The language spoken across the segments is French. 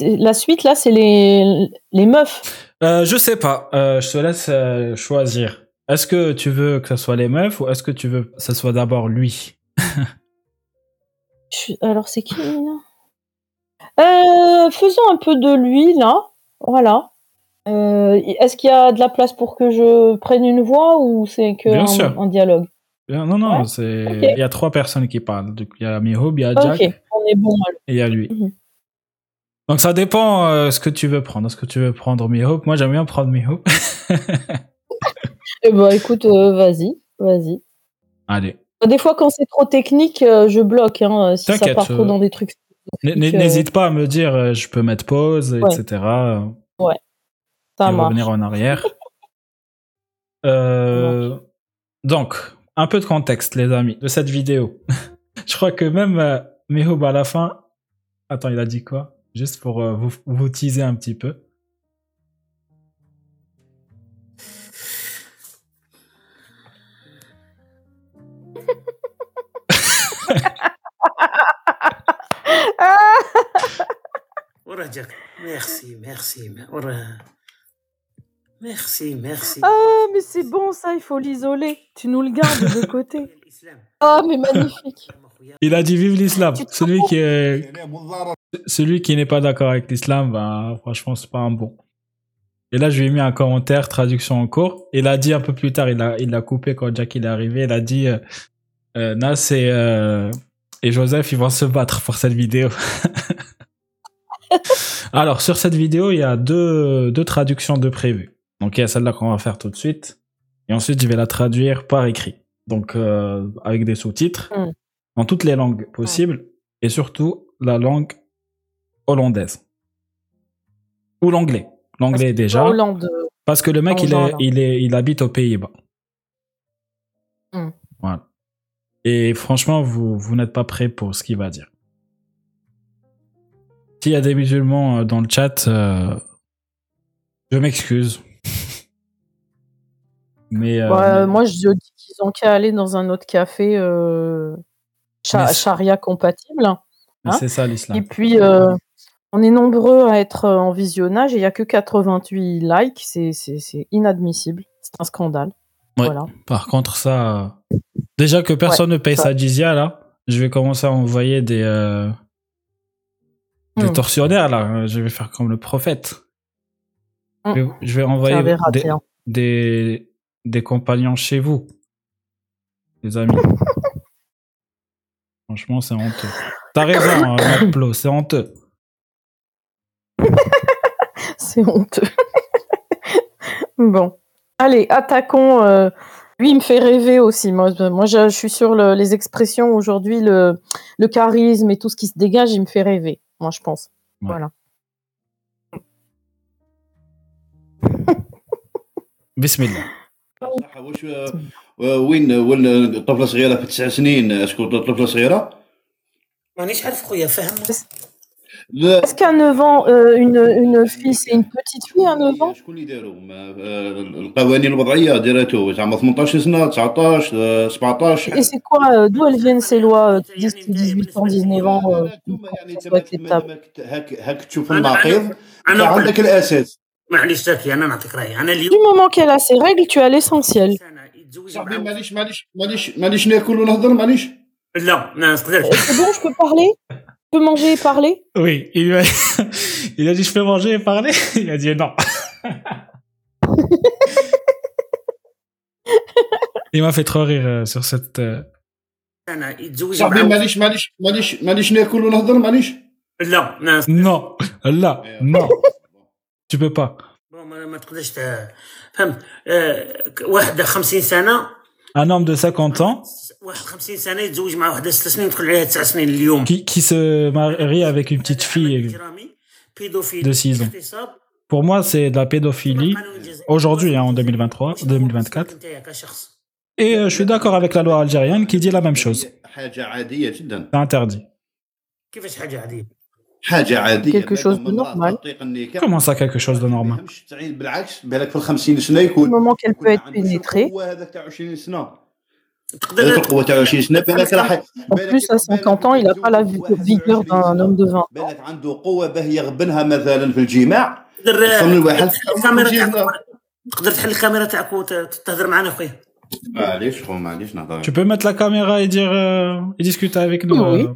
la suite là, c'est les les meufs. Euh, je sais pas. Euh, je te laisse euh, choisir. Est-ce que tu veux que ce soit les meufs ou est-ce que tu veux que ce soit d'abord lui? Alors c'est qui là? Euh, Faisons un peu de lui là. Voilà. Euh, Est-ce qu'il y a de la place pour que je prenne une voix ou c'est que Bien sûr. un dialogue? Euh, Non, non, Ouais, c'est. ok. Il y a trois personnes qui parlent. Il y a Mihoub, il y a Jack Ok, on est bon. alors. et il y a lui. Mhm. Donc ça dépend euh, ce que tu veux prendre. Est-ce que tu veux prendre Mihoub Moi, j'aime bien prendre Mihoub. Eh ben écoute, euh, vas-y, vas-y. Allez. Des fois, quand c'est trop technique, euh, je bloque. Hein, si ça part trop dans des trucs. N'hésite pas à me dire, je peux mettre pause, Ouais. etc. Ça et marche. revenir en arrière. Donc, un peu de contexte, les amis, de cette vidéo. Je crois que même Mihoub à la fin. Attends, il a dit quoi? Juste pour euh, vous, teaser un petit peu. Merci, merci. Merci, merci. Ah, mais c'est bon ça, il faut l'isoler. Tu nous le gardes de côté. Ah, oh, mais magnifique. Il a dit vive l'islam. Celui qui est celui qui n'est pas d'accord avec l'islam, ben, franchement, c'est pas un bon. Et là, je lui ai mis un commentaire, traduction en cours. Il a dit un peu plus tard, il a, il a coupé quand Jack il est arrivé. Il a dit, euh, euh, Nas et, euh, et Joseph, ils vont se battre pour cette vidéo. Alors, sur cette vidéo, il y a deux, deux traductions de prévues. Donc, il y a celle-là qu'on va faire tout de suite. Et ensuite, je vais la traduire par écrit. Donc, avec des sous-titres. Mm. Dans toutes les langues possibles. Et surtout, la langue hollandaise. Ou l'anglais. L'anglais déjà. Hollande. Parce que le mec, il, est, Hollande. il, est, il habite aux Pays-Bas. Hmm. Voilà. Et franchement, vous, vous n'êtes pas prêts pour ce qu'il va dire. S'il y a des musulmans euh, dans le chat, euh, je m'excuse. Mais, euh, moi, je dis qu'ils ont qu'à aller dans un autre café euh, cha- charia compatible. hein. c'est ça l'islam. Et puis, euh, on est nombreux à être euh, en visionnage et il n'y a que 88 likes. C'est- inadmissible. C'est un scandale. Ouais. Voilà. Par contre, ça. Déjà que personne ne paye ça. sa jizya, là, je vais commencer à envoyer des. euh, des Hmm. tortionnaires, là. Je vais faire comme le prophète. Hmm. Je vais- Je vais Ça envoyer raté, des, hein. des, des compagnons chez vous, les amis. Franchement, c'est honteux. T'as raison, hein, c'est honteux. C'est honteux. bon. Allez, attaquons. euh, Lui, il me fait rêver aussi. Moi, je- moi je, je suis sur le- les expressions aujourd'hui, le, le charisme et tout ce qui se dégage, il me fait rêver. Moi, je pense. Ouais. Voilà. Bismillah. صح وش وين وين طفله صغيره في تسع سنين شكون طفله صغيره؟ مانيش عارف خويا فهم لا Est-ce qu'à 9 ans, euh, une, une fille, c'est une petite fille à 9 ans شكون اللي داروا ما- آه، القوانين الوضعيه دارته زعما 18 سنه 19 آه، 17 Et c'est quoi euh, D'où elles viennent ces lois euh, qui disent que 18 ans, 19 ans euh, يعني ça انت doit être étable هاك هاك هاك تشوف أنا- الناقض انا انت أقول عندك لك، الاساس معليش زكي انا نعطيك رايي انا Du اليوم moment qu'elle a ses règles, tu as l'essentiel. سنه يتزوج صاحبي مع معليش معليش معليش معليش ناكل ونهضر معليش لا ما نقدرش Euh, C'est bon, je peux parler Je peux manger et parler Oui, il, lui a... il a dit je peux manger et parler. Il a dit non. il m'a fait trop rire euh, sur cette. euh, سنه يتزوج صاحبي مع معليش معليش معليش معليش ناكل ونهضر معليش لا ما Non, là, non, tu peux pas. ما, ما تقدرش ت- فهمت آه، واحد 50 سنه un homme de 50 ans qui, se marie avec une petite fille de 6 ans. Pour moi, c'est de la pédophilie aujourd'hui, hein, en 2023, 2024. Et euh, je suis d'accord avec la loi algérienne qui dit la même chose. C'est interdit quelque chose de normal. Comment ça, quelque chose de normal Au moment qu'elle peut être pénétrée, en plus, à 50 ans, il n'a pas la vigueur d'un homme de 20 ans. Tu peux mettre la caméra et dire euh, et discuter avec nous, euh,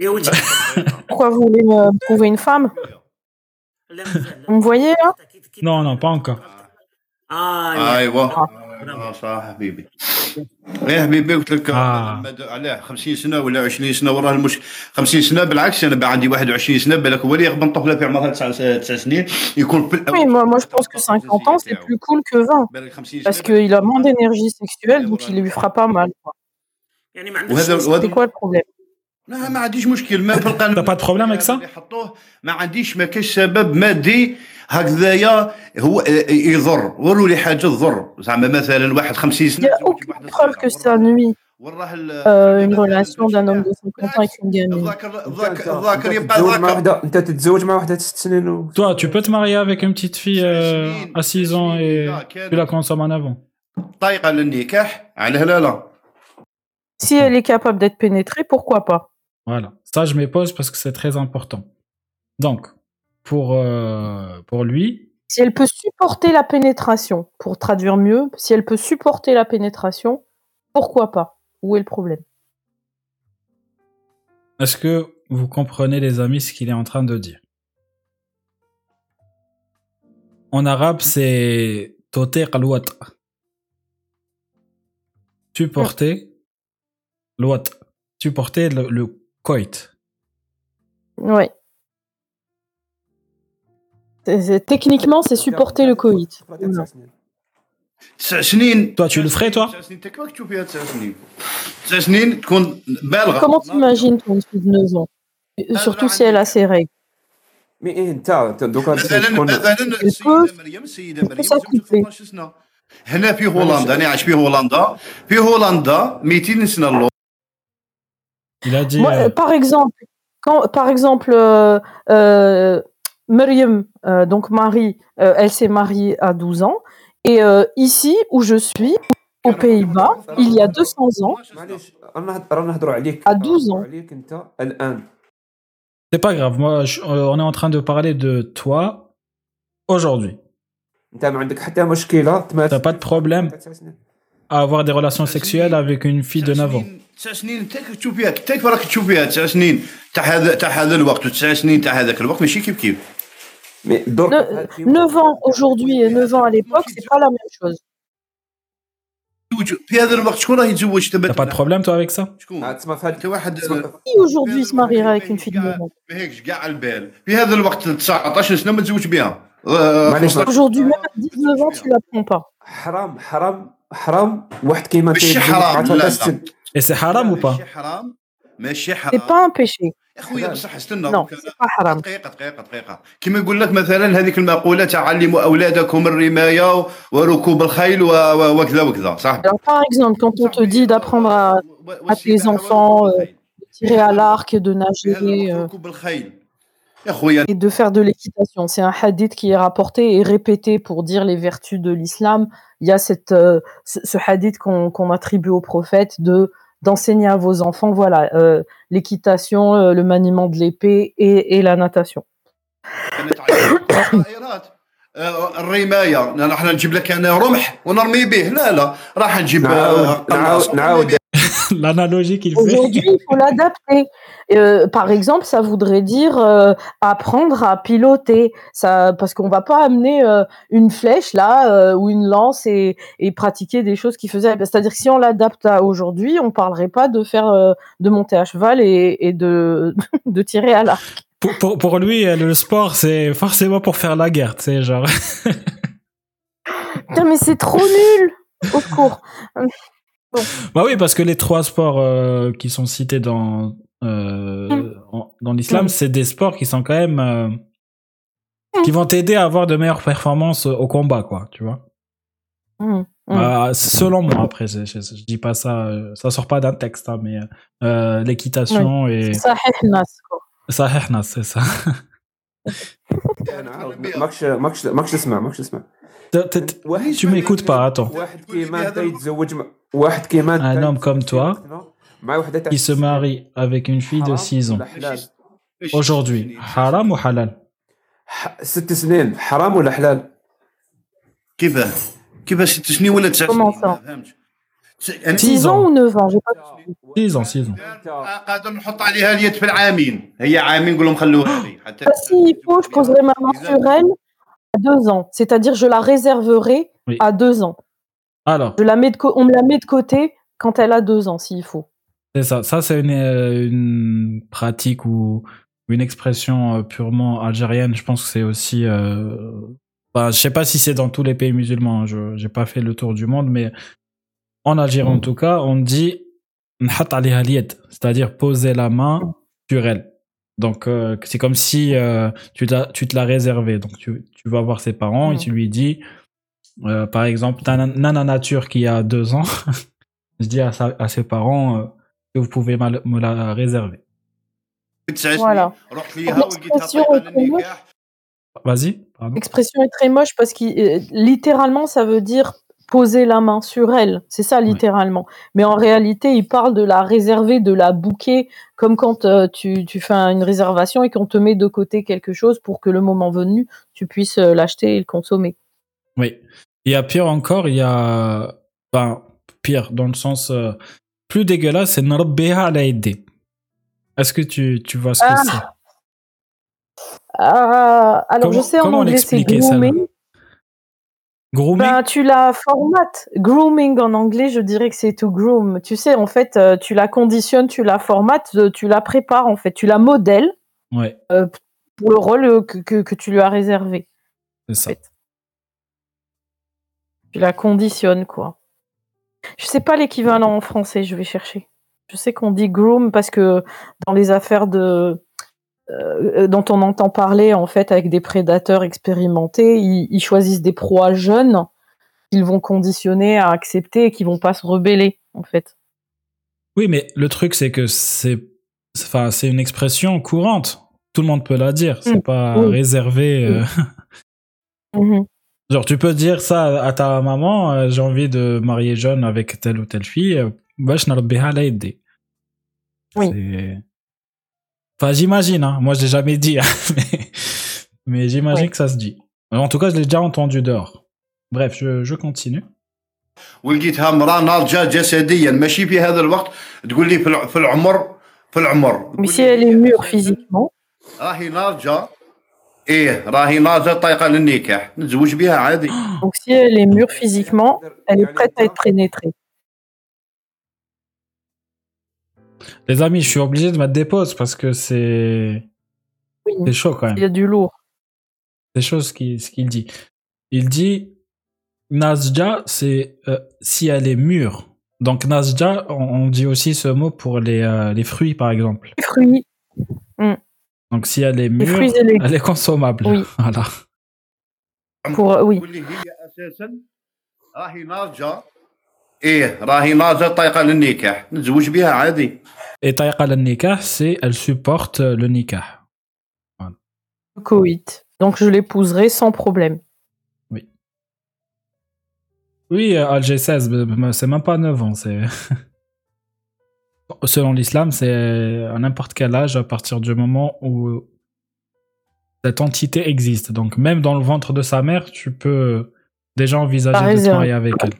يا وجهك Pourquoi vous voulez me trouver une femme لا مازال. Vous me voyez là أكيد- أكيد. Non, non, pas encore. اه يا. ايوه آه، صح حبيبي ايه حبيبي قلت لك آه. مد- علاه 50 سنه ولا 20 سنه وراه المش 50 سنه بالعكس انا بقى عندي 21 سنه بالك هو اللي يغبن طفله في عمرها 9 9 سنين يكون في Oui, moi, moi je pense que 50 ans, c'est plus cool que 20. بالك 50 Parce سنة qu'il a moins d'énergie sexuelle, donc il lui fera pas mal. quoi. يعني ما عندكش وهذا C'est وهذا quoi le problème لا ما عنديش مشكل ما في القانون T'as pas de problème avec ça اللي حطوه ما عنديش ما كاش سبب مادي. هكذايا هو يضر. ولو لي حاجة تضر. زعما مثلا واحد 50 Il سنه صغيرة. que ça nuit وراه relation d'un homme de الشارع. 50 ans avec une gamine. الذاكر الذاكر يبقى ذاكر أنت تتزوج مع وحده ست سنين و... Toi, tu peux te marier avec une petite fille euh, à 6 ans et tu la consommes en avant. طايقة للنكاح على هلالة. Si elle est capable d'être pénétrée, pourquoi pas Voilà. Ça, je me pose parce que c'est très important. Donc, pour, euh, pour lui, Si elle peut supporter la pénétration, pour traduire mieux, si elle peut supporter la pénétration, pourquoi pas? Où est le problème? Est-ce que vous comprenez, les amis, ce qu'il est en train de dire? En arabe, c'est toter al Supporter l'ouat. Supporter le, le coit. Oui. C'est- c'est- Techniquement, c'est supporter le coït. تسع سنين. تسع سنين Toi, tu le ferais, toi تسع سنين تكفاك تشوف فيها تسع سنين تسع سنين تكون بالغه Comment t'imagines pour une fille de 9 ans Surtout si elle a ses règles. مي ايه انت انت دوكا مثلا تكون مثلا السيده الكوس- مريم السيده مريم الكوس زوجت أكوبي. 13 سنه هنا في هولندا انا عايش في هولندا في هولندا 200 سنه اللور il a dit. Euh, par exemple, quand, par exemple, euh, euh, euh donc Marie, elle s'est mariée à 12 ans. Et ici, où je suis, aux Pays-Bas, il y a 200 ans, à 12 ans. C'est pas grave, moi, on est en train de parler de toi aujourd'hui. T'as pas de problème à avoir des relations sexuelles avec une fille de 9 ans. تسع سنين انت تشوف فيها؟ انت راك تشوف فيها تسع سنين؟ تاع هذا تاع هذا الوقت وتسع سنين تاع هذاك الوقت ماشي كيف كيف؟ مي درك Ne- 9 ans aujourd'hui et 9 ans à l'époque, c'est pas la même chose. تزوج في هذا الوقت شكون راه يتزوج T'as pas de problème, toi, avec ça? تسمى- Qui aujourd'hui se marierait avec une fille de 9 ans? ما هيكش كاع على البال في هذا الوقت 19 سنه ما تزوج بها معليش. 15 Aujourd'hui, même à 19 ans, tu la prends pas. حرام حرام حرام واحد كيما ماشي حرام، لا، لا. سن Et c'est haram ou pas ماشي حرام ماشي حرام C'est pas un péché. يا خويا بصح استنى Non, دوك c'est pas haram. دقيقة دقيقة دقيقة كما يقول لك مثلا هذيك المقولة تاع علموا أولادكم الرماية وركوب الخيل و- و- وكذا وكذا صح Alors, par exemple, quand on te dit d'apprendre à à tes enfants, euh, tirer à l'arc, de nager euh, ركوب الخيل يا خويا et de faire de l'équitation. C'est un hadith qui est rapporté et répété pour dire les vertus de l'islam. Il y a cette, euh, ce, ce hadith qu'on qu'on attribue au prophète de d'enseigner à vos enfants, voilà, euh, l'équitation, euh, le maniement de l'épée et, et la natation. كانت عايشة الطائرات آه، الرماية راح نجيب لك أنا رمح ونرمي به لا لا راح نجيب آه، نعاود قناص نعاود ونرمي نعاود به. L'analogie qu'il fait. Aujourd'hui, il faut l'adapter. euh, par exemple, ça voudrait dire euh, apprendre à piloter, ça, parce qu'on va pas amener euh, une flèche là ou une lance et, et pratiquer des choses qui faisaient. C'est-à-dire que si on l'adapte à aujourd'hui, on parlerait pas de faire de monter à cheval et, et de de tirer à l'arc. Pour, pour, pour lui, le sport, c'est forcément pour faire la guerre, tu sais, genre. Putain, mais c'est trop nul. Au secours. Bah oui, parce que les trois sports euh, qui sont cités dans en- dans l'islam, Mm. c'est des sports qui sont quand même euh, qui vont t'aider à avoir de meilleures performances au combat, quoi. Tu vois. Mm. Mm. Bah, selon moi, après, je, je, je dis pas ça, euh, ça sort pas d'un texte, hein, mais euh, l'équitation et صحيح الناس quoi. ça, c'est ça. ماكش ماكش ماكش تسمع ماكش تسمع T'es- t'es- Tu m'écoutes pas, attends. واحد كيما انت يتزوج مع واحد كيما انت Un homme comme toi il se marie avec une fille de 6 ans. Aujourd'hui, haram ou halal haram ou halal Comment ça؟ 6 ans ou 9 ans 6 ans. 6 ans bah, si il faut je poserai ma main sur elle à 2 ans. C'est-à-dire je la réserverai oui. à 2 ans. Alors. Je la mets de on me la met de côté quand elle a 2 ans s'il faut c'est ça. Ça, c'est une, euh, une pratique ou une expression euh, purement algérienne. Je pense que c'est aussi. Euh... Enfin, je sais pas si c'est dans tous les pays musulmans. hein. Je j'ai pas fait le tour du monde, mais en Algérie, en tout cas, on dit c'est-à-dire poser la main sur elle. Donc, euh, c'est comme si euh, tu, t'as- tu te l'as réservé. Donc, tu, tu vas voir ses parents et Mhm. tu lui dis, euh, par exemple, Nana Nana Nature qui a deux ans, je dis à, sa- à ses parents euh, que vous pouvez me la réserver. Voilà. Vas-y. L'expression est très moche parce que euh, littéralement, ça veut dire poser la main sur elle. C'est ça, littéralement. Mais en réalité, il parle de la réserver, de la bouquer, comme quand euh, tu, fais une réservation et qu'on te met de côté quelque chose pour que le moment venu, tu puisses euh, l'acheter et le consommer. Oui. Il y a pire encore, il y a. Enfin, pire, dans le sens plus dégueulasse, c'est Nrabbeha ala yeddi. Est-ce que tu, tu vois ce que Ah. c'est? Ah, alors, je sais en anglais, c'est l'expliquer, celle-là grooming. Grooming? Ben, tu la formates. Grooming en anglais, je dirais que c'est to groom. Tu sais, en fait, euh, tu la conditionnes, tu la formates, euh, tu la prépares, en fait. Tu la modèles Ouais, pour le rôle euh, que, que, que tu lui as réservé. c'est ça. fait. Tu la conditionnes, quoi. Je sais pas l'équivalent en français, je vais chercher. Je sais qu'on dit groom parce que dans les affaires de euh, dont on entend parler en fait avec des prédateurs expérimentés, ils, ils choisissent des proies jeunes qu'ils vont conditionner à accepter et qui vont pas se rebeller en fait. Oui, mais le truc, c'est que c'est. Enfin, c'est une expression courante. Tout le monde peut la dire. C'est Mm. pas Oui. réservé. euh, Mhm. Genre, tu peux dire ça à ta maman, euh, j'ai envie de marier jeune avec telle ou telle fille, euh, bash nrabbiha ala yeddi. Oui. C'est- Enfin, j'imagine, hein. Moi, je l'ai jamais dit, hein, mais, mais j'imagine Oui. que ça se dit. En tout cas, je l'ai déjà entendu dehors. Bref, je, je continue. ولقيتها امراه ناضجه جسديا ماشي في هذا الوقت تقول لي في الع- في العمر في العمر Mais تقول si لي elle est mûre physiquement, راهي ناضجه ايه راهي ناضجه طايقه للنكاح نتزوج بها عادي donc si elle est mûre physiquement, elle est prête à être pénétrée. Les amis, je suis obligé de mettre des pauses parce que c'est, Oui, c'est chaud quand même. il y a du lourd. C'est chaud ce qu'il, ce qu'il dit. Il dit, Nazja, c'est euh, si elle est mûre. Donc Nazja, on, on dit aussi ce mot pour les, euh, les fruits, par exemple. Les fruits, Donc si elle est mûre, elle est consommable. Voilà. Pour, euh, oui. Et taïqa nikah c'est elle supporte le nikah. Coït. Donc je l'épouserai sans problème. Oui. Oui, euh, Alger 16, c'est même pas 9 ans, c'est. selon l'islam, c'est à n'importe quel âge à partir du moment où cette entité existe. Donc même dans le ventre de sa mère, tu peux déjà envisager T'as de te raison. marier avec elle.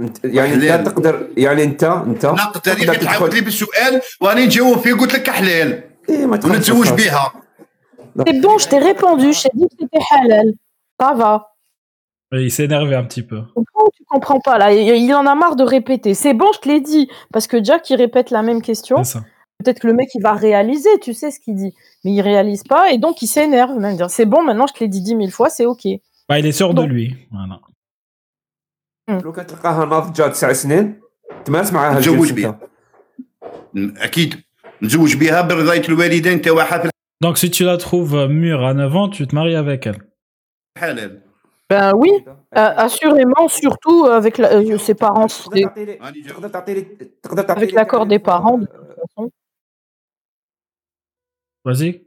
انت يعني انت حلال. تقدر يعني انت انت نقدر تقدر تعاود تدخل لي بالسؤال وانا نجاوب فيه قلت لك حلال إيه ما تخافش، ونتزوج ما تخافش. بها C'est bon, je t'ai répondu, je t'ai dit que c'était halal. Ça va. Et il s'énervait un petit peu. Tu comprends ou tu comprends pas là il, il en a marre de répéter. C'est bon, je te l'ai dit. Parce que Jack, il répète la même question. C'est ça. Peut-être que le mec, il va réaliser, tu sais ce qu'il dit. Mais il réalise pas et donc il s'énerve. Même dire, c'est bon, maintenant je te l'ai dit dix mille fois, c'est ok. Bah, il est sûr de Bon. lui. Voilà. مم. لو كان تلقاها ناضجه تسع سنين تمارس معاها تزوج الجنس بها. انت اكيد نتزوج بها برضايه الوالدين تاعها في Donc si tu la trouves euh, mûre à 9 ans, tu te maries avec elle. الحلال Ben oui, euh, assurément, surtout avec euh, ses parents. Hein, avec l'accord des parents, de toute façon. Vas-y.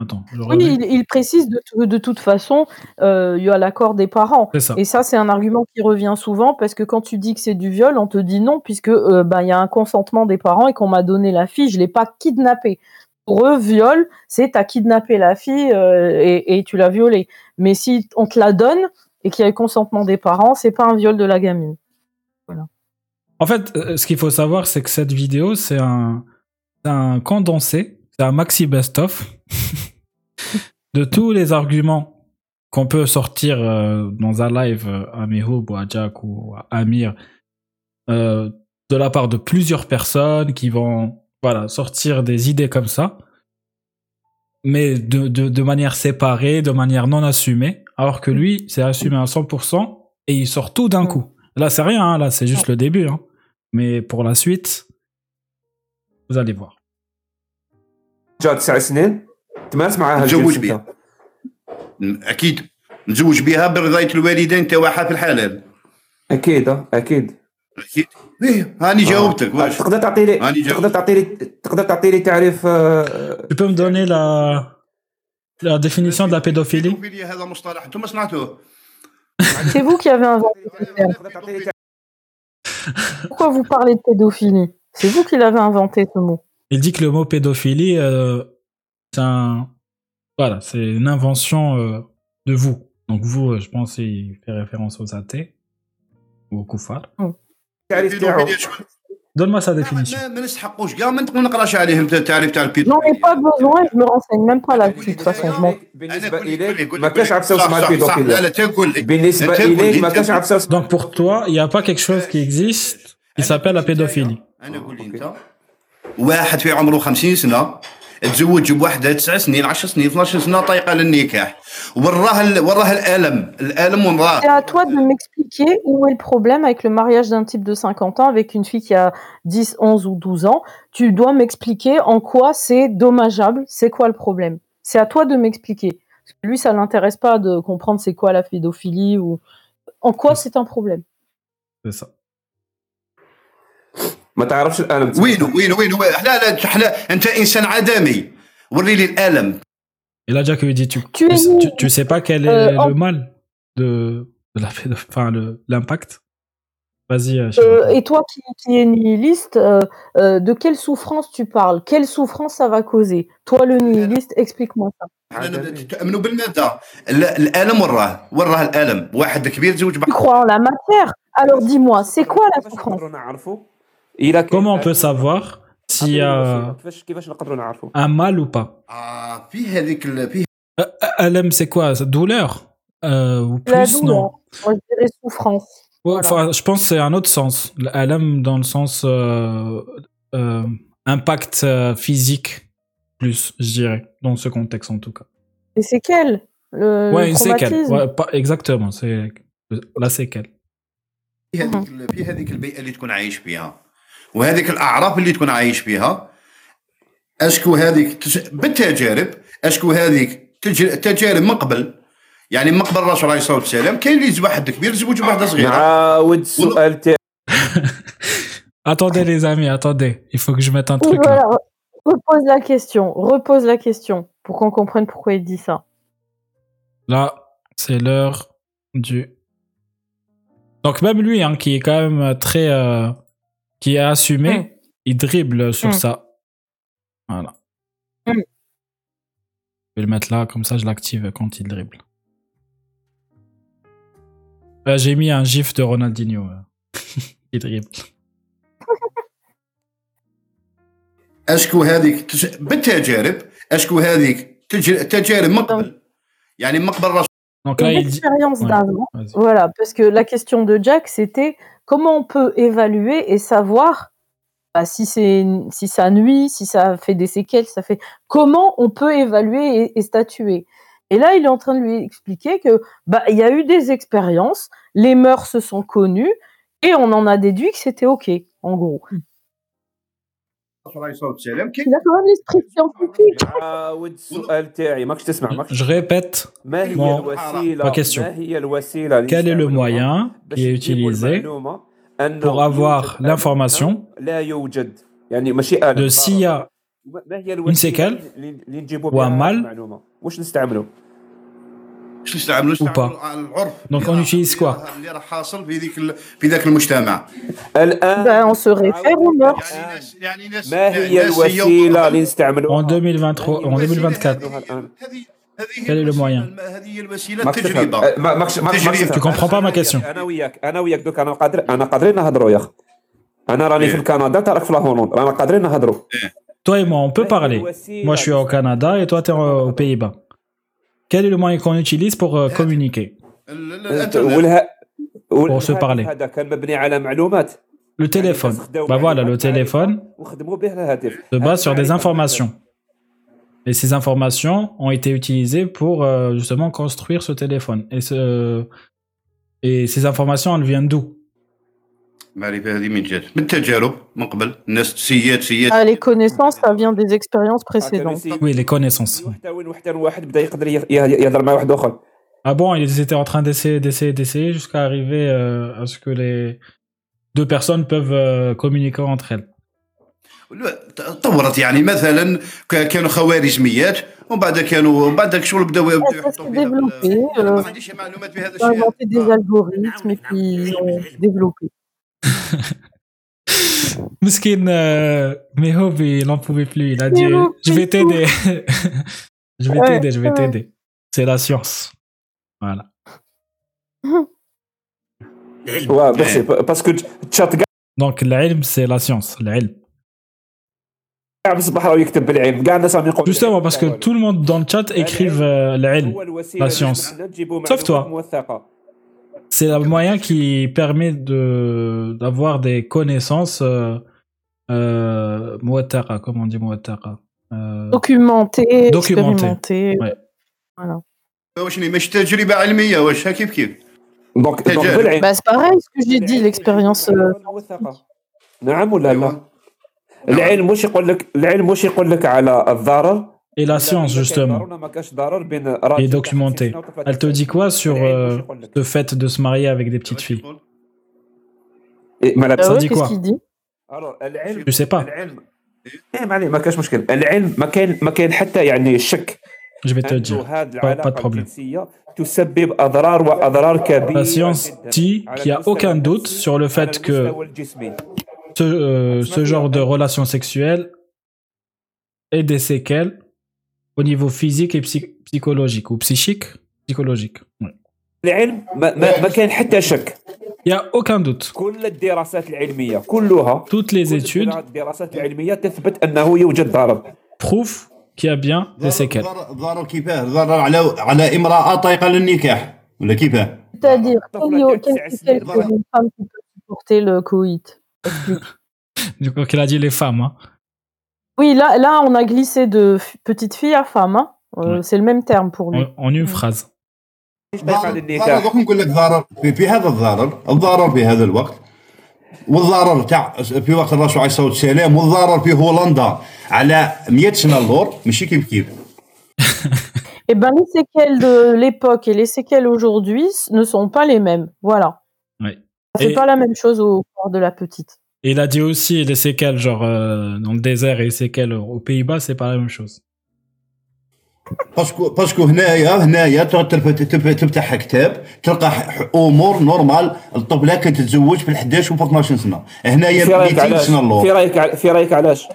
Attends, oui, il, précise de, de toute façon, il y a l'accord des parents. Ça. Et ça, c'est un argument qui revient souvent parce que quand tu dis que c'est du viol, on te dit non puisque euh, ben, il y a un consentement des parents et qu'on m'a donné la fille, je ne l'ai pas kidnappée. Pour eux, viol, c'est t'as kidnappé la fille euh, et, tu l'as violée. Mais si on te la donne et qu'il y a le consentement des parents, c'est pas un viol de la gamine. En fait, euh, ce qu'il faut savoir, c'est que cette vidéo, c'est un, condensé, c'est un maxi best-of de tous les arguments qu'on peut sortir euh, dans un live à Mehoub ou à Jack ou à Amir de la part de plusieurs personnes qui vont voilà, sortir des idées comme ça, mais de, de, de manière séparée, de manière non assumée, alors que lui, c'est assumé à 100% et il sort tout d'un Mm. coup. Là, c'est rien, hein, là, c'est juste le début. Hein. Mais pour la suite, vous allez voir. جا تسع سنين تمارس معاها تزوج الجنس بها. انت اكيد نتزوج بها برضايه الوالدين تاعها في الحلال اكيد آه، اكيد اكيد ايه هاني جاوبتك آه، واش تقدر تعطي لي هاني جاوبت تقدر تعطي لي تقدر تعطي لي تعريف آه، Tu peux me donner la, la définition de la pédophilie البيدوفيليا هذا مصطلح انتم سمعتوه C'est vous qui avez inventé ce terme. تقدر تعطي لي Pourquoi vous parlez de pédophilie C'est vous qui l'avez inventé ce mot. Il dit que le mot pédophilie, euh, c'est un, voilà, c'est une invention euh, de vous. Donc vous, euh, je pense, il fait référence aux athées ou aux koufars. التعريف تاعو البيدوفيليا شو- Donne-moi sa définition. ما ما نستحقوش كاع ما ما نقراش عليهم التعريف تاع J'en ai البيدوفيليا pas besoin, je me renseigne même pas là-dessus. De toute façon, je m'en بالنسبه أنا أقول لك- أقول اليك لك- ما كاش عفسه اسمها صح- صح- صح. لا البيدوفيليا لا تقول لك بالنسبه أنت قول اليك لي- ما كاش عفسه اسمها Donc pour toi, il n'y a pas quelque chose qui existe qui s'appelle la pédophilie. انا اقول لي انت واحد في عمره 50 سنه تزوج بواحده 9 سنين 10 سنين 12 سنه طايقه للنكاح وراه ال- وراه الالم الالم وراه C'est à toi de m'expliquer où est le problème avec le mariage d'un type de 50 ans avec une fille qui a 10, 11 ou 12 ans. Tu dois m'expliquer en quoi c'est dommageable, c'est quoi le problème. C'est à toi de m'expliquer. Parce que Lui, ça l'intéresse pas de comprendre c'est quoi la pédophilie ou en quoi c'est un problème. C'est ça. ما تعرفش الالم تاعو. وينو وينو وينو لا لا لا انت انسان عدمي وري لي الالم Et là, Jack lui dit, tu, Tu es tu, tu sais pas quel est Euh, en- le mal de, de la pédophilie, enfin le- l'impact. Vas-y. euh, Euh, Charles. et toi qui, qui es nihiliste, euh, euh, de quelle souffrance tu parles Quelle souffrance ça va causer Toi le nihiliste, explique-moi ça. عدمي. تؤمنوا بالماده ال- الالم وراه وراه الالم واحد كبير تزوج Tu بواحد crois en la matière Alors dis-moi, c'est quoi la كيفاش souffrance Comment on peut savoir s'il y a un mal ou pas Alam, euh, euh, c'est quoi? Douleur? Euh, ou plus, La douleur. Je dirais souffrance. Ouais. Je pense que c'est un autre sens. L'alam dans le sens euh, impact physique plus, je dirais, dans ce contexte en tout cas. Et séquelles le, une séquelle. Pas, exactement, c'est la séquelle. ال- في هذيك البيئه اللي تكون عايش فيها وهذيك الاعراف اللي تكون عايش فيها اشكو هذيك تس- بالتجارب اشكو هذيك تج- تجارب من قبل يعني من قبل الرسول عليه الصلاه والسلام كاين اللي يزوج واحد كبير يزوج بواحده صغيره نعاود السؤال تاعي Attendez les amis, attendez. Il faut que je mette un Oui, truc là. voilà. Repose la question. Repose la question pour qu'on comprenne pourquoi il dit ça. Là, c'est l'heure du. Donc même lui, hein, qui est quand même très, euh, qui est assumé, Mm. il dribble sur Mm. ça. Voilà. Mm. Je vais le mettre là, comme ça je l'active quand il dribble. Là, J'ai mis un gif de Ronaldinho. euh, qui dribble. اشكو هذيك تس- بالتجارب اشكو هذيك تج- تجارب من قبل يعني من قبل الرسول Donc là, Une il dit. expérience Ouais. d'avant. Vas-y. Voilà, parce que la question de Jack, c'était comment on peut évaluer et savoir bah, si, ça nuit, si ça fait des séquelles, ça fait. Comment on peut évaluer et, statuer Et là, il est en train de lui expliquer que bah il y a eu des expériences, les mœurs se sont connues et on en a déduit que c'était ok, en gros. Je répète. ma question. Quel est le moyen qui est utilisé pour avoir l'information de s'il y a une séquelle ou un mal ou pas Donc on utilise quoi ben, On se réfère aux mœurs. En 2023, en 2024. Quel est le moyen Tu comprends pas ma question. Toi et moi, on peut parler. Moi, je suis au Canada et toi, tu es aux Pays-Bas quel est le moyen qu'on utilise pour euh, communiquer Pour se parler. Le téléphone. Bah voilà, le téléphone se base sur des informations. Et ces informations ont été utilisées pour euh, justement construire ce téléphone. Et. Et ces informations, elles viennent d'où? المعرفه هذه من جات من التجارب من قبل الناس سيات سيات Ah, les connaissances, ça vient des expériences précédentes. Oui, les connaissances. وحتى وين وحتى واحد بدا يقدر يه- يه- يهضر مع واحد اخر Ah bon, ils étaient en train d'essayer, d'essayer, d'essayer jusqu'à arriver euh, à ce que les deux personnes peuvent euh, communiquer entre elles. طورت يعني مثلا ك- كانوا خوارزميات ومن بعد كانوا ومن بعد شغل بداو بداو ça يحطوا s'est فيها بال- développé, أنا euh, ما عنديش معلومات بهذا Ils ont الشيء inventé des آه. Mesquine, euh, mais Hobby, il n'en pouvait plus. Il a dit Je vais t'aider. je vais t'aider, je vais t'aider. C'est la science. Voilà. Ouais, c'est parce que tchatga. Donc, l'ilm, c'est la science. L'ilm. Justement, parce que tout le monde dans le chat écrive euh, la science. Sauf toi. معلومات موثقة C'est un moyen qui permet de d'avoir des connaissances euh, euh, muwattaqa, comment on dit muwattaqa euh, Documenté, Documenté. expérimenté. Ouais. Voilà. واش مش تجربه علميه واش كيف كيف دونك دونك تجارب. بالعلم Bah, c'est pareil ce que j'ai dit, l'expérience. euh, معلومات موثقة. نعم ولا لا أيوة. العلم واش يقول لك العلم واش يقول لك على الضرر et la science, justement, est documentée. Elle te dit quoi sur euh, le fait de se marier avec des petites filles Ça dit quoi Je sais pas. Je vais te dire, pas, de problème. La science dit qu'il n'y a aucun doute sur le fait que ce, euh, ce genre de relation sexuelle ait des séquelles au niveau physique et psy- psychologique ou psychique psychologique. Ouais. العلم ما, ما, ما كاين حتى شك Il n'y a aucun doute. كل الدراسات العلميه كلها Toutes les كل études الدراسات العلميه تثبت انه يوجد ضرر prouvent qu'il y a bien des séquelles. ضرر ضرر كيفاه ضرر على على امراه طايقه للنكاح ولا كيفاه C'est-à-dire, طفلة quel كانت quel تسع séquelles سنين pour voilà. une femme qui peut supporter le coït Explique. Du coup, qu'il a dit les femmes. hein. Oui, là, là, on a glissé de f- petite fille à femme. hein. Euh, Ouais. C'est le même terme pour lui. En, en une phrase. ايش طايقه ضرر للنكاح دوك نقول لك ضرر في, في هذا الضرر الضرر في هذا الوقت والضرر تاع في وقت الرسول عليه الصلاه والسلام والضرر في هولندا على 100 سنه اللور ماشي كيف كيف Eh ben, les séquelles de l'époque et les séquelles aujourd'hui s- ne sont pas les mêmes. Voilà. Ouais. Ça fait Et- pas la même chose au corps de la petite. Et il a dit aussi les séquelles, genre euh, dans le désert et les séquelles aux Pays-Bas, c'est pas la même chose. باسكو باسكو هنايا هنايا تقعد تلف- تف- تفتح كتاب تلقى ح- امور نورمال الطفله كانت تتزوج في ال 11 و 12 سنه هنايا في رايك 200 علاش سنه في اللور رايك ع- في رايك علاش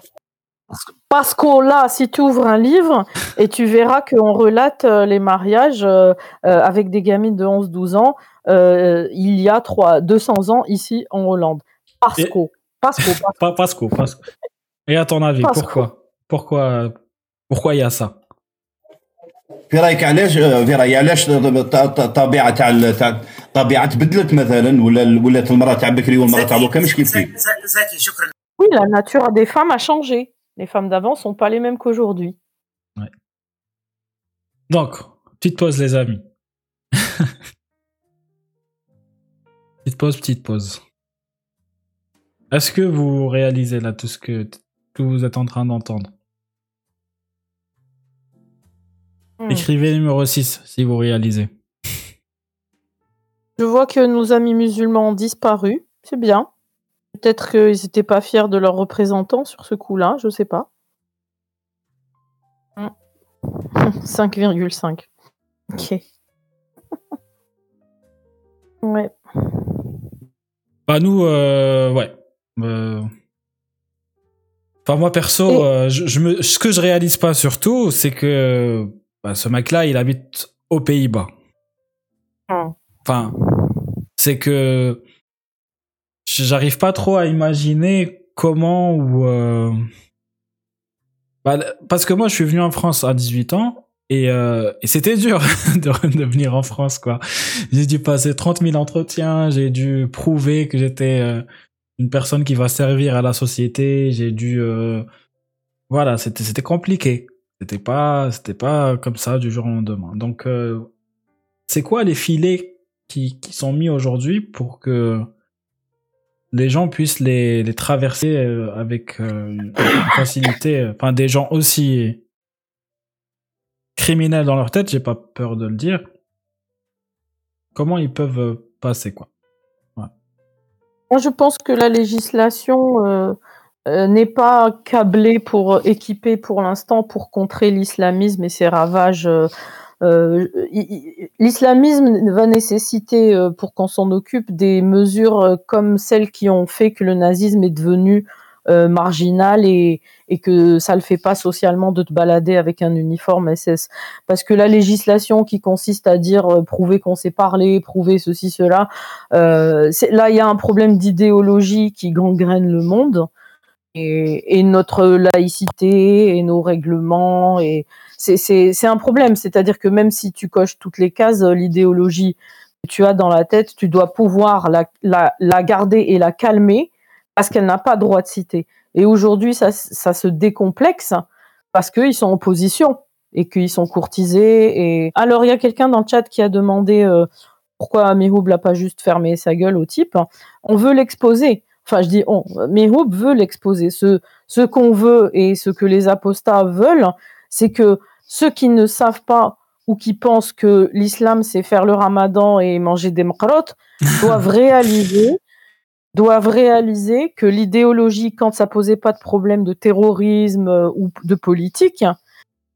Parce que là, si tu ouvres un livre et tu verras qu'on relate euh, les mariages euh, euh, avec des gamines de 11-12 ans, euh, il y a trois, 200 ans ici en Hollande. Parce Et- que. Parce que. parce Pas Pasco, Pasco. Et à ton avis, Pasco. pourquoi Pourquoi pourquoi il y a ça في رايك علاش في رايي علاش الطبيعه تاع ال- تاع الطبيعه تبدلت مثلا ولا ولات المراه تاع بكري والمراه تاع دوكا مش كيف كيف زكي زكي شكرا Oui, la nature des femmes a changé. Les femmes d'avant sont pas les mêmes qu'aujourd'hui. Donc, Petite pause, les amis. petite pause, petite pause. Est-ce que vous réalisez là tout ce que, vous êtes en train d'entendre? Hmm. Écrivez numéro 6 si vous réalisez. Je vois que nos amis musulmans ont disparu. C'est bien. Peut-être qu'ils n'étaient pas fiers de leurs représentants sur ce coup-là, je sais pas. Hmm. 5,5. Ok. ouais. Bah nous, euh, ouais. Euh, Enfin moi perso, euh, je, je me, ce que je réalise pas surtout, c'est que bah, ce mec-là, il habite aux Pays-Bas. Hmm. Enfin, c'est que j'arrive pas trop à imaginer comment ou euh, bah, parce que moi je suis venu en France à 18 ans et, euh, et c'était dur de, de venir en France quoi. J'ai dû passer 30 000 entretiens, j'ai dû prouver que j'étais une personne qui va servir à la société, j'ai dû euh, voilà, c'était c'était compliqué. C'était pas c'était pas comme ça du jour au lendemain. Donc euh, c'est quoi les filets qui, qui sont mis aujourd'hui pour que les gens puissent les, les traverser euh, avec euh, facilité. Enfin, des gens aussi criminels dans leur tête, j'ai pas peur de le dire. Comment ils peuvent euh, passer, quoi? Moi, je pense que la législation euh, euh, n'est pas câblée pour euh, équiper pour l'instant pour contrer l'islamisme et ses ravages. L'islamisme va nécessiter, pour qu'on s'en occupe, des mesures comme celles qui ont fait que le nazisme est devenu euh, marginal et, et que ça le fait pas socialement de te balader avec un uniforme SS. Parce que la législation qui consiste à dire euh, prouver qu'on sait parler, prouver ceci, cela, euh, c'est- là, il y a un problème d'idéologie qui gangrène le monde et, et notre laïcité et nos règlements. Et c'est- c'est c'est un problème. C'est-à-dire que même si tu coches toutes les cases, euh, l'idéologie que tu as dans la tête, tu dois pouvoir la, la, la garder et la calmer parce qu'elle n'a pas droit de citer. Et aujourd'hui, ça, ça se décomplexe parce qu'ils sont en position et qu'ils sont courtisés. Et alors, il y a quelqu'un dans le chat qui a demandé euh, pourquoi Mihoub l'a pas juste fermé sa gueule au type. On veut l'exposer. Enfin, je dis on. Mihoub veut l'exposer. Ce, ce qu'on veut et ce que les apostats veulent, c'est que ceux qui ne savent pas ou qui pensent que l'islam c'est faire le ramadan et manger des mqarot doivent réaliser doivent réaliser que l'idéologie, quand ça posait pas de problème de terrorisme euh, ou de politique,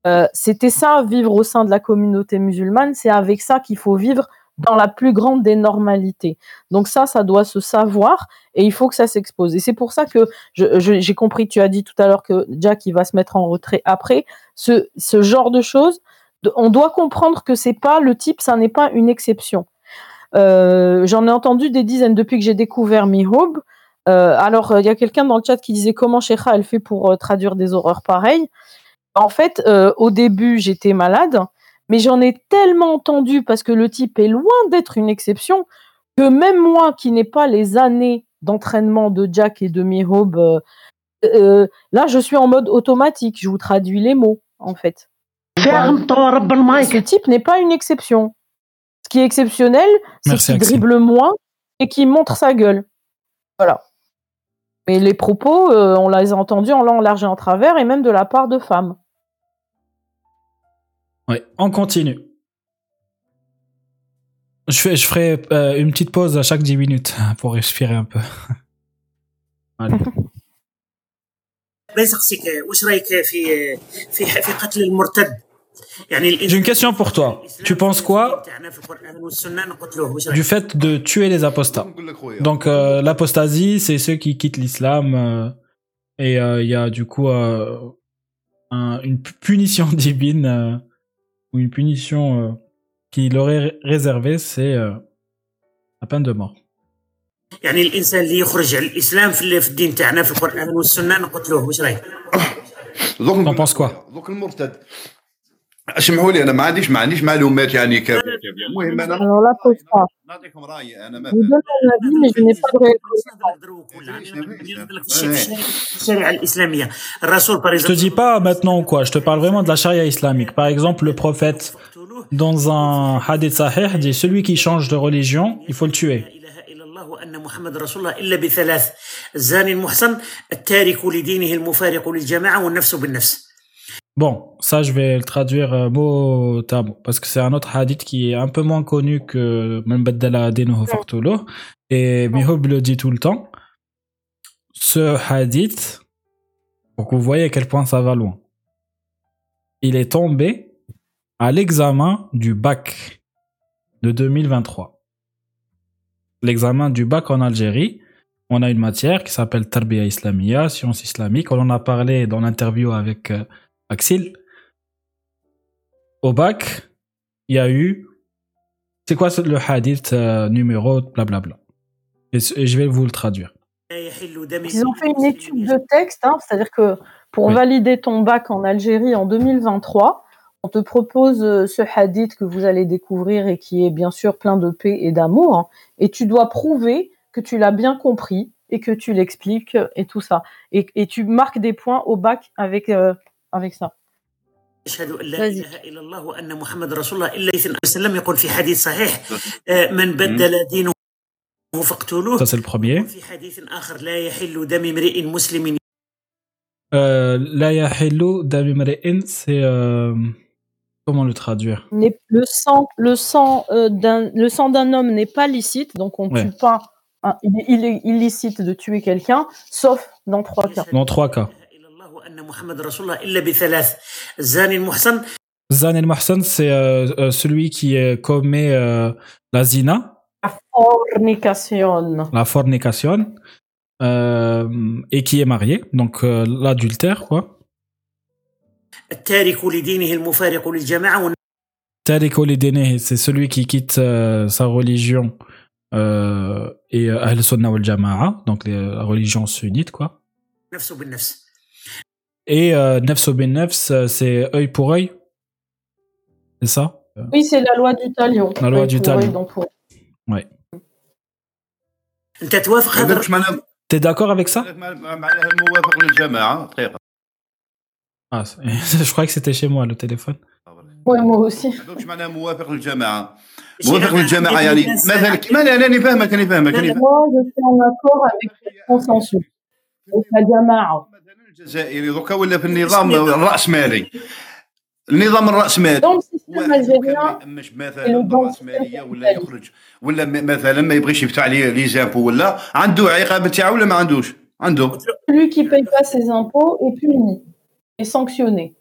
euh, c'était ça, vivre au sein de la communauté musulmane, c'est avec ça qu'il faut vivre dans la plus grande des normalités. Donc ça, ça doit se savoir et il faut que ça s'expose. Et c'est pour ça que j'ai compris, tu as dit tout à l'heure que Jack, il va se mettre en retrait après. Ce, ce genre de choses, on doit comprendre que c'est pas le type, ça n'est pas une exception. Euh, J'en ai entendu des dizaines depuis que j'ai découvert Mihoub. Euh, alors, il y a quelqu'un dans le chat qui disait comment Sheikha elle fait pour euh, traduire des horreurs pareilles. En fait, euh, au début, j'étais malade, mais j'en ai tellement entendu parce que le type est loin d'être une exception que même moi, qui n'ai pas les années d'entraînement de Jack et de euh, euh, là, je suis en mode automatique. Je vous traduis les mots, en fait. Ce type n'est pas une exception. Ce qui est exceptionnel, c'est Merci, qu'il Axel. dribble moins et qu'il montre sa gueule. Voilà. Mais les propos, euh, on les a entendus en long, en large et en travers, et même de la part de femmes. Ouais, on continue. Je, fais, je ferai euh, une petite pause à chaque 10 minutes pour respirer un peu. Allez. بس أخسيك وش رايك في في في قتل المرتد؟ j'ai une question pour toi. Tu penses quoi du fait de tuer les apostats? Donc euh, l'apostasie, c'est ceux qui quittent l'islam euh, et euh, il y a du coup une punition divine ou une punition qui leur est réservée, c'est la peine de mort. T'en penses quoi? اسمحوا لي انا ما عنديش ما عنديش معلومات يعني كافيه كافيه المهم انا Alors là, pose pas. نعطيكم رايي انا Je vous مثلا donne mon avis, mais je n'ai pas de réelle في الشريعة الإسلامية الرسول par Je te dis exemple pas maintenant ou quoi, je te parle vraiment de la charia islamique. Par exemple, le prophète dans un hadith sahih, dit celui qui change de religion, il faut le tuer. لا إله إلا الله وأن محمد رسول الله إلا بثلاث الزاني المحصن التارك لدينه المفارق للجماعة والنفس بالنفس Bon, ça je vais le traduire euh, mot à mot parce que c'est un autre hadith qui est un peu moins connu que Man baddala dinuhu faqtuluh et Mihoub le dit tout le temps. Ce hadith, pour que vous voyez à quel point ça va loin, il est tombé à l'examen du bac de 2023. L'examen du bac en Algérie, on a une matière qui s'appelle Tarbiya Islamia, sciences islamiques. On en a parlé dans l'interview avec Axel? Au bac, il y a eu. C'est quoi le hadith euh, numéro blablabla et, je vais vous le traduire. Ils ont fait une étude de texte, hein, c'est-à-dire que pour valider ton bac en Algérie en 2023, on te propose euh, ce hadith que vous allez découvrir et qui est bien sûr plein de paix et d'amour, hein, et tu dois prouver que tu l'as bien compris et que tu l'expliques et tout ça. Et, tu marques des points au bac avec euh, avec ça. أشهد أن لا Vas-y. إله إلا الله وأن محمد رسول الله إلا عليه وسلم يقول في حديث صحيح آه، من بدل دينه فاقتلوه Ça, c'est le premier. وفي حديث آخر لا يحل دم امرئ مسلم Euh, La yahillu dami mri'in, c'est. euh, comment le traduire N'est- Le sang, le sang euh, d'un, le sang d'un homme n'est pas licite, donc on ne Ouais. tue pas. hein, il, est- il est illicite de tuer quelqu'un, sauf dans trois cas. Dans trois cas. لا إله إلا الله وأن محمد رسول الله إلا بثلاث الزاني المحصن Zan el Mahsan, c'est euh, euh, celui qui euh, commet euh, la zina, Fornication. la fornication, euh, et qui est marié, donc euh, l'adultère, quoi. التارك لدينه المفارق للجماعة Tariq al-Dini, c'est celui qui quitte euh, sa religion euh, et euh, Ahl Sunnah wal Jama'a, donc les- la religion sunnite, quoi. والنفس بالنفس Et euh, Nefs bin Nefs, euh, c'est œil pour œil. C'est ça Oui, c'est la loi du talion. La loi Œil du pour œil, talion. dent pour- أنت توافق هذا هذاك معناه T'es d'accord avec ça هذاك معناه الموافق للجماعه دقيقه ah, c'est- Je croyais que c'était chez moi le téléphone. Ouais, moi aussi. هذاك معناه موافق للجماعه شيء موافق أنا- للجماعه يعني مثلا كما لا لا فاهمك انا فاهمك لا، أنا لا. فاهمك. Moi, je suis en accord avec le consensus. Donc, la jama'a. مثلا الجزائري دوكا ولا في النظام الراسمالي النظام الراسمالي Dans le système واحد كان ما algérien, يأمنش et مثلا le bon بالراسماليه système ولا capitaliste. يخرج ولا م- مثلا ما يبغيش يفتح عليه لي زامبو ولا عنده عقاب تاعو ولا ما عندوش عنده celui qui paye pas ses impôts est puni et sanctionné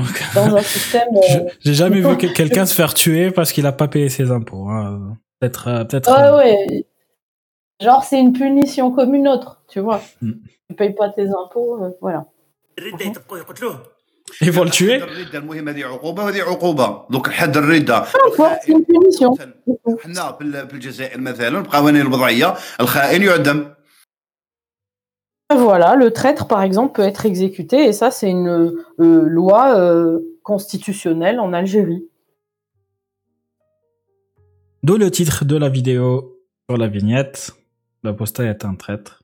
Donc, dans un système. euh, je- j'ai jamais vu que- quelqu'un se faire tuer parce qu'il a pas payé ses impôts. hein. Peut-être, euh, peut-être. Ouais, euh, ouais. Genre, c'est une punition comme une autre, tu vois. Mm. Tu payes pas tes impôts, euh, voilà. الردة يطبقوه يقتلوه Ils vont le tuer. حد الرده المهم هذه عقوبه وهذه عقوبه دوك حد الرده N'importe, c'est une punition. حنا في ال- في الجزائر مثلا القوانين الوضعيه الخائن يعدم Voilà, le traître, par exemple, peut être exécuté, et ça, c'est une euh, loi euh, constitutionnelle en Algérie. D'où le titre de la vidéo sur la vignette. L'apostat est un traître.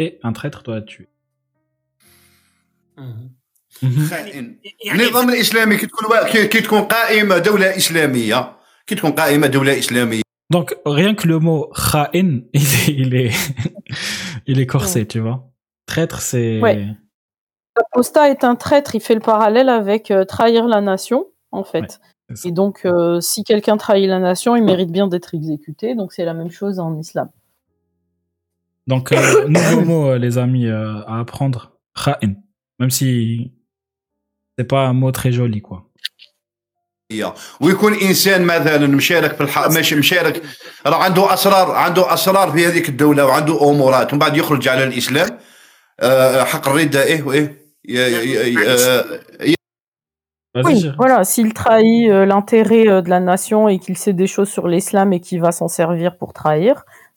Et un traître doit être tué. Mhm. خائن يعني النظام الاسلامي كي تكون وا- كي كي تكون قائمه دوله اسلاميه كي تكون قائمه دوله اسلاميه Donc, rien que le mot kha'in, il est, il est, il est corsé, tu vois. Traître, c'est. Ouais. L'apostat est un traître, il fait le parallèle avec euh, trahir la nation, en fait. c'est ça. et donc, euh, si quelqu'un trahit la nation, il mérite bien d'être exécuté, donc c'est la même chose en islam. Donc, euh, nouveau mot, euh, les amis, euh, à apprendre. Kha'in. Même si c'est pas un mot très joli, quoi. ويكون انسان مثلا مشارك في الح... مش مشارك راه عنده اسرار عنده اسرار في هذيك الدوله وعنده امورات ومن بعد يخرج على الاسلام آه، حق الرده ايه وايه ي- ي- ي- آه، Vas-y, Oui, Gérard. voilà, s'il trahit euh, l'intérêt euh, de la nation et qu'il sait des choses sur l'islam et qu'il va s'en servir pour trahir,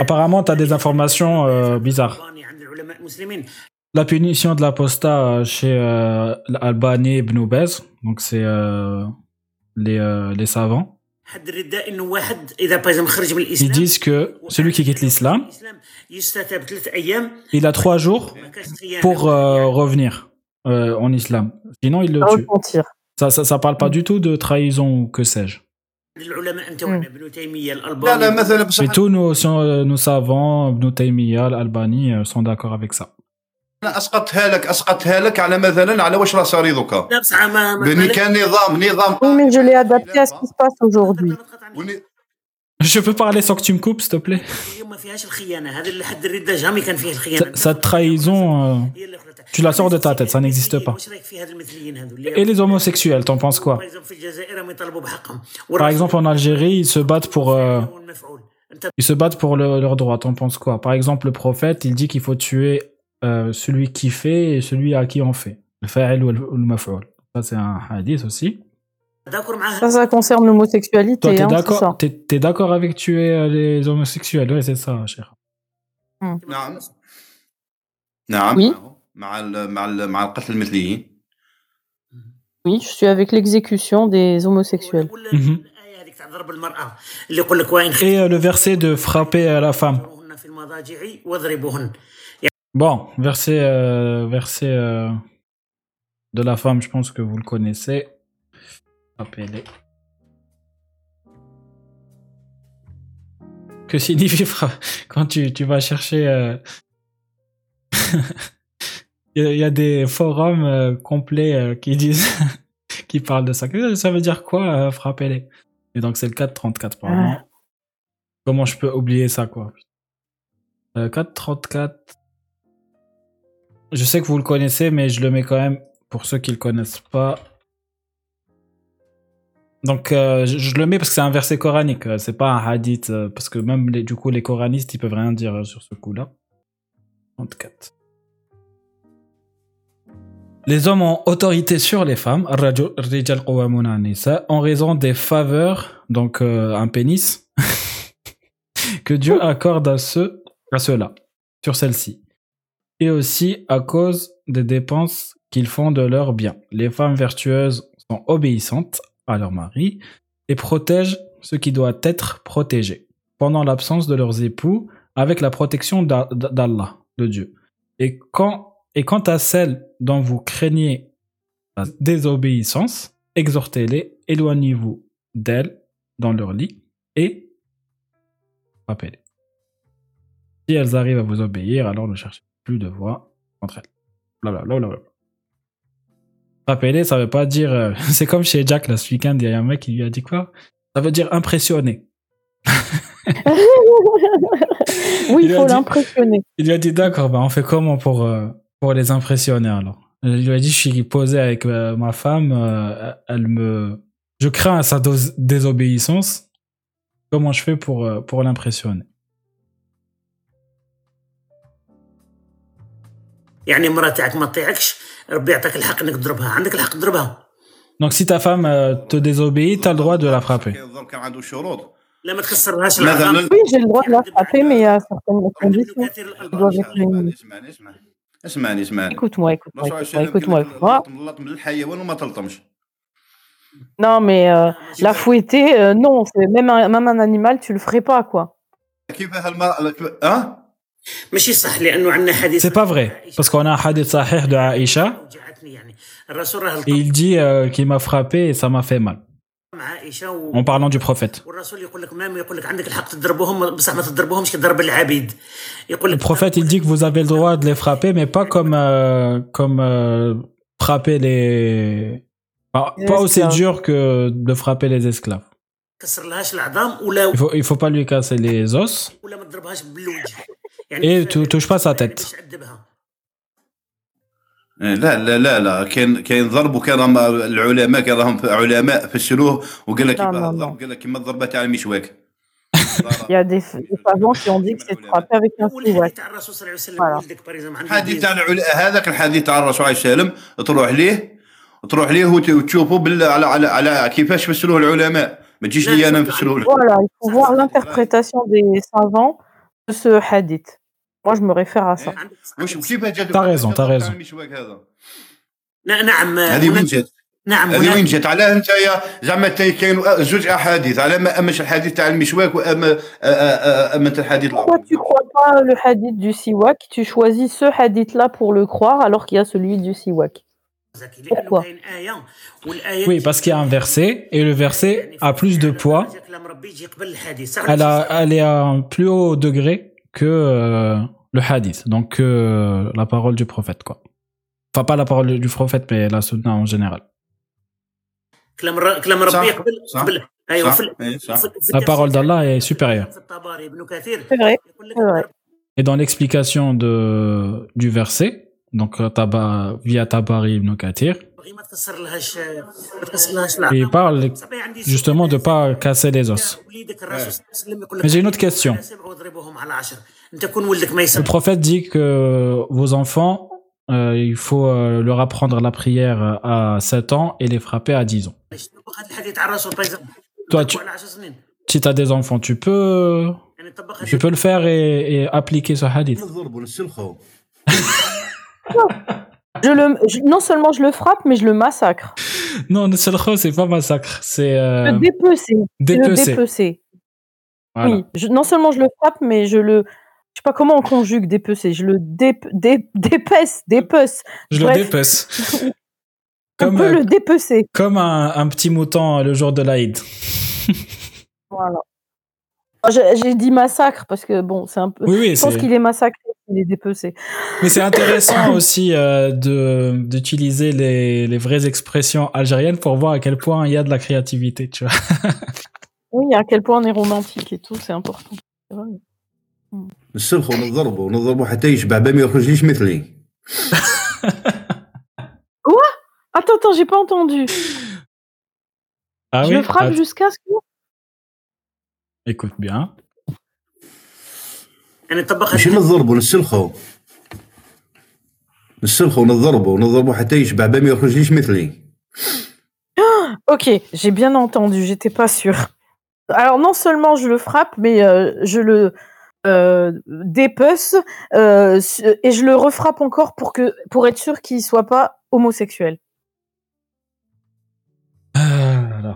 Apparemment, tu as des informations euh, bizarres. La punition de l'apostat euh, chez euh, l'Albani Ibn Ubez, donc c'est euh, les, les savants. Ils disent que celui qui quitte l'islam, il a trois jours pour revenir en islam. Sinon, il le tue. Ça ne parle pas du tout de trahison ou que sais-je. العلماء نتاعنا ابن تيمية الألباني. لا لا مثلا بصح تو نو نو سافون ابن تيميه الالباني سون داكور افيك سا أنا اسقطتها لك أسقطها لك على مثلا على واش راه صاري دوكا لا بصح ما بني كان نظام نظام مي جو لي ادابتي اسكو سباس اوجوردي Je peux parler sans que tu me coupes, s'il te plaît. Ça trahison. Euh... Tu la sors de ta tête, ça n'existe pas. Et les homosexuels, t'en penses quoi? Par exemple, en Algérie, ils se battent pour... Euh, ils se battent pour le, leurs droits, t'en penses quoi? Par exemple, le prophète, il dit qu'il faut tuer euh, celui qui fait et celui à qui on fait. Le fa'il ou le maf'ul. Ça, c'est un hadith aussi. Ça, ça concerne l'homosexualité. Toi, t'es hein, d'accord avec tuer euh, les homosexuels, ouais, c'est ça, cher. Hmm. Oui. مع ال مع ال مع القتل المثليين Oui, je suis avec l'exécution des homosexuels. ولا Mhm. الايه هذيك تاع ضرب المراه اللي يقول لك وين Et euh, le verset de frapper euh, la femme. خرجوهن في المضاجع واضربوهن Bon, verset, euh, verset euh, de la femme, je pense que vous le connaissez. Rappelez. Que signifie fra- quand tu, tu vas chercher... euh, Il y, a- il y a des forums euh, complets euh, qui disent... qui parlent de ça. Ça veut dire quoi, euh, frapper-les Et donc c'est le 434 par Ah. Comment je peux oublier ça, quoi? Euh, 434... Je sais que vous le connaissez, mais je le mets quand même pour ceux qui le connaissent pas. Donc, euh, je, je le mets parce que c'est un verset coranique, euh, c'est pas un hadith, euh, parce que même les, du coup les coranistes ils peuvent rien dire euh, sur ce coup-là. 34. Les hommes ont autorité sur les femmes, en raison des faveurs, donc euh, un pénis, que Dieu accorde à ceux, à ceux-là, sur celle-ci. Et aussi à cause des dépenses qu'ils font de leurs biens. Les femmes vertueuses sont obéissantes à leur mari et protègent ce qui doit être protégé pendant l'absence de leurs époux avec la protection d'Allah, de Dieu. Et quand et quant à celles dont vous craignez la désobéissance, exhortez-les, éloignez-vous d'elles dans leur lit et rappelez. Si elles arrivent à vous obéir, alors ne cherchez plus de voix entre elles. Blablabla. Bla, bla, bla. Rappelez, ça veut pas dire. euh, c'est comme chez Jack là, ce week-end, il y a un mec qui lui a dit quoi? Ça veut dire impressionner. Oui, Il faut l'impressionner. Il lui a dit d'accord, bah on fait comment pour, euh, pour les impressionner alors. Je lui ai dit, je suis posé avec euh, ma femme, euh, elle me, je crains sa désobéissance. Comment je fais pour, euh, pour l'impressionner? Donc si ta femme te désobéit, tu as le droit de la frapper. Oui, j'ai le droit de la frapper, mais il y a certaines conditions conditions. qui doivent être réunies. اسمعني اسمعني اسمعني اسمعني Écoute-moi, écoute-moi, الرسول écoute-moi, عليه écoute-moi. السلام Ah, قال لك اللطم من الحيوان وما تلطمش non, mais euh, la fouetter, euh, non, c'est même un, même un animal, tu le ferais pas, quoi. كيف هالمرأة ها ماشي صح لانه عندنا حديث C'est pas vrai. Parce qu'on a un hadith sahih de Aïcha, وجعتني يعني الرسول راه et لطم il dit euh, qu'il m'a frappé et ça m'a fait mal. en parlant du prophète. Le prophète, il dit que vous avez le droit de les frapper, mais pas comme, euh, comme euh, frapper les... Pas aussi dur que de frapper les esclaves. Il faut, il faut pas lui casser les os. Et tu touches pas sa tête. تعذبها لا لا لا لا. كاين كاين ضرب وكان العلماء كان راهم علماء فسروه وقال لك لا، كيف لا، الضرب قال لك كيما الضربه تاع المشواك Il y a des, savants qui ont dit que c'est de frapper avec un والحديث fouet. تاع الرسول صلى الله عليه وسلم فوالا. ولدك باريزم عنده الحديث دين. تاع العلا- هذاك الحديث تاع الرسول عليه السلام تروح ليه؟ تروح ليه وت- وتشوفه بال... على على على كيفاش فسروه العلماء. ما تجيش لي أنا لك Voilà, il faut voir l'interprétation des savants de ce hadith. Moi, je me réfère à ça. واش كيفاش جات T'as raison, t'as raison. المشواك هذا ن- نعم هذه وين هناك- جات نعم هذه وين هناك جات علاه انت يا زعما تا- كاين زوج احاديث على ما امش الحديث تاع المشواك واما آ- آ- آ- اما الحديث Pourquoi tu crois pas le hadith du siwak Tu choisis ce hadith-là pour le croire alors qu'il y a celui du siwak. زكي، لأنه Pourquoi كاين آية والآية Oui, parce qu'il y a un verset et le verset a plus de poids. كلام ربي يجي قبل الحديث صح Elle, a, elle est à un plus haut degré que euh, le hadith, donc euh, la parole du prophète, quoi. Enfin, pas la parole du prophète, mais la sunna en général. La parole d'Allah est supérieure. Et dans l'explication du verset, donc euh, via Tabari ibn Kathir, il parle justement de ne pas casser les os. Mais j'ai une autre question. Le prophète dit que vos enfants, euh, il faut euh, leur apprendre la prière euh, à 7 ans et les frapper à 10 ans. Toi, tu, si tu as des enfants, tu peux, tu peux le faire et appliquer ce hadith. Je le, non seulement je le frappe, mais je le massacre. Non, le seul c'est pas massacre, c'est. Euh, le dépecer. Dépecer. Oui, non seulement je le frappe, mais je le. Je sais pas comment on conjugue dépecer. Je le dép, dép, dépece, dépece. Je le dépece. on peut euh, le dépecer. Comme un, un petit mouton le jour de l'Aïd. voilà. Ah, J'ai j'ai dit massacre parce que bon, c'est un peu. Oui, oui, je pense c'est- qu'il est massacré, il est dépecé. mais c'est intéressant aussi euh, de d'utiliser les, les vraies expressions algériennes pour voir à quel point il y a de la créativité, tu vois. Oui, à quel point on est romantique et tout, c'est important. C'est vrai. نسلخوا ونضربوا ونضربوا حتى يشبع با ما يخرجليش مثلي Attends, attends, j'ai pas entendu. Ah je oui le frappe Att- jusqu'à ce que. Écoute bien. يعني طبق ماشي هذا نضربوا نسلخوا نسلخوا ونضربوا ونضربوا حتى يشبع با ما يخرجليش مثلي Ok, j'ai bien entendu, j'étais pas sûre. Alors non seulement je le frappe, mais euh, je le euh, dépece euh, su- et je le refrappe encore pour que pour être sûr qu'il soit pas homosexuel. Ah, là, là.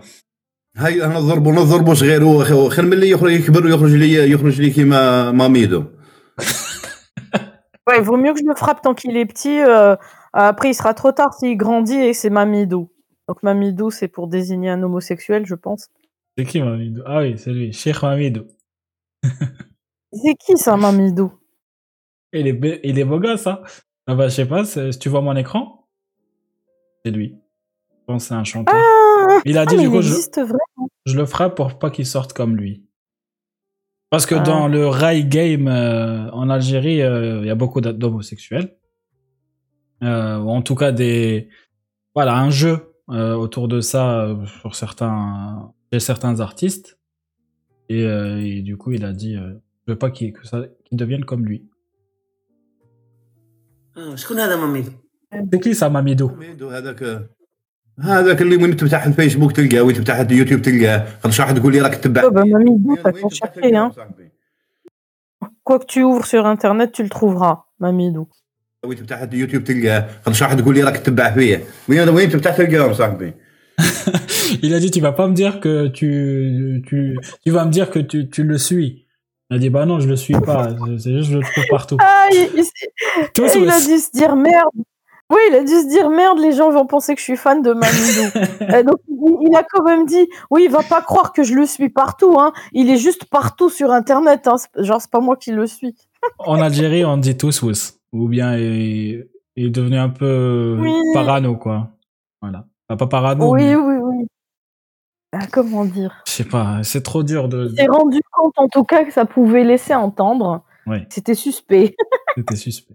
هاي انا نضربوا نضربوا صغير هو خير من اللي يخرج يكبر ويخرج لي يخرج لي كيما ماميدو Ouais, il vaut mieux que je le frappe tant qu'il est petit. euh, après, il sera trop tard s'il grandit et c'est Mamidou. Donc Mamidou, c'est pour désigner un homosexuel, je pense. C'est qui Mamidou Ah oui, c'est lui, Cheikh Mamidou. C'est qui ça, Mamidou Il est, be- il est beau gosse, hein Ah bah, je sais pas, c'est- si tu vois mon écran, c'est lui. Je pense que c'est un chanteur. Il a dit du coup, je, le ferai pour pas qu'il sorte comme lui. Parce que dans le Rai game euh, en Algérie, euh, il y a beaucoup d'homosexuels. Euh, en tout cas, des voilà un jeu euh, autour de ça pour certains chez certains artistes. Et, du coup, il a dit, je veux pas qu'il que ça qu'il devienne comme lui. Ah, je connais C'est qui ça, Mamidou? هذاك هذاك اللي وين تفتح الفيسبوك تلقاه وين تفتح اليوتيوب تلقاه خاطر شي واحد يقول لي راك تتبع Oh, bah, Mamidou, t'as وين qu'à تفتح chercher, تلقاه hein. صاحبي Quoi que tu ouvres sur Internet, tu le trouveras, Mamidou. وين تفتح اليوتيوب تلقاه خاطر شي واحد يقول لي راك تتبع فيا وين وين تفتح تلقاهم صاحبي Il a dit, tu vas pas me dire que tu, tu, tu vas me dire que tu, tu le suis. Il a dit, bah non, je le suis pas. C'est juste, je le trouve partout. Ah, il, il s'est- Tous, il a ouais. dû se dire merde. oui, il a dû se dire merde, les gens vont penser que je suis fan de Mamidou. Donc, il, a quand même dit, oui, il va pas croire que je le suis partout, hein. Il est juste partout sur Internet, hein. Genre, c'est pas moi qui le suis. En Algérie, on dit tous. Ou bien il, il est devenu un peu Oui. parano, quoi. Voilà. Enfin, pas parano, Oui, mais oui, oui. Ah, comment dire? Je sais pas, c'est trop dur de. S'est rendu compte, en tout cas, que ça pouvait laisser entendre. Oui, C'était suspect. c'était suspect.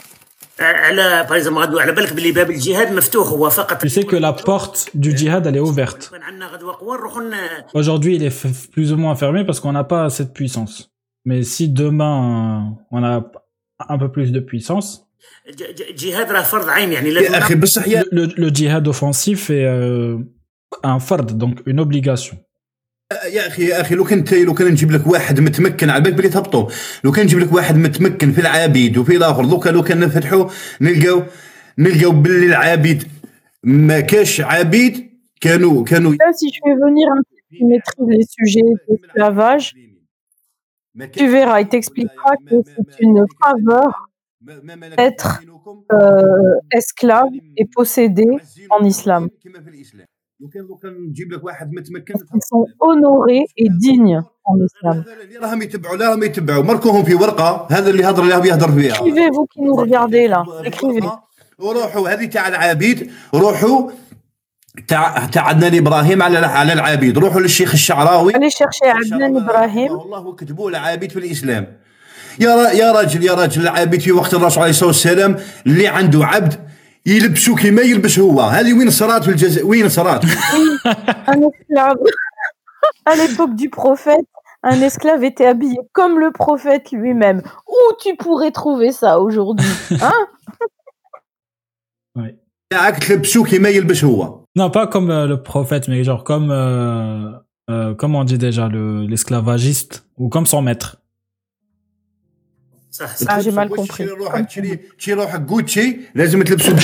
Tu sais que la porte du djihad, elle est ouverte. Aujourd'hui, il est plus ou moins fermé parce qu'on n'a pas assez de puissance. Mais si demain, euh, on a un peu plus de puissance, le, le djihad offensif est euh, un fard, donc une obligation. يا أخي يا أخي لو كنت لو كان نجيب لك واحد متمكن على بالك بلي تهبطوا لو كان نجيب لك واحد متمكن في العبيد وفي الآخر لو كان لو كان نفتحوا نلقاو نلقاو باللي العبيد ما كاش عبيد كانوا كانوا si je fais venir un qui maîtrise les sujets d'esclavage, tu verras, il t'expliquera que c'est une faveur être, euh, esclave et possédé en islam. لو كان لو كان نجيب لك واحد متمكن et dignes en islam. هذا اللي راهم يتبعوا لا راهم يتبعوا مركوهم في ورقة هذا اللي هضر اللي يهضر فيها. Vous qui nous regardez là, écrivez. وروحوا هذه تاع العبيد. روحوا تاع تاع عدنان إبراهيم على على العبيد. روحوا للشيخ الشعراوي. Allez chercher Adnan Ibrahim. الله وكتبوا العبيد في الإسلام. يا يا راجل يا راجل العبيد في وقت الرسول عليه الصلاة والسلام اللي عنده عبد يلبسوا كما يلبس هو هذه وين صارت في الجزائر وين صارت Un esclave. À l'époque du prophète, un esclave était habillé comme le prophète lui-même. Où tu pourrais trouver ça aujourd'hui hein تاعك تلبسوا كما يلبس هو Non, pas comme euh, le prophète, mais genre comme, euh, euh, comment on dit déjà, le- l'esclavagiste, ou comme son maître. صح صح Ah, j'ai mal واش compris. تشري روحك تشري تشري روحك جوتشي لازم تلبسوا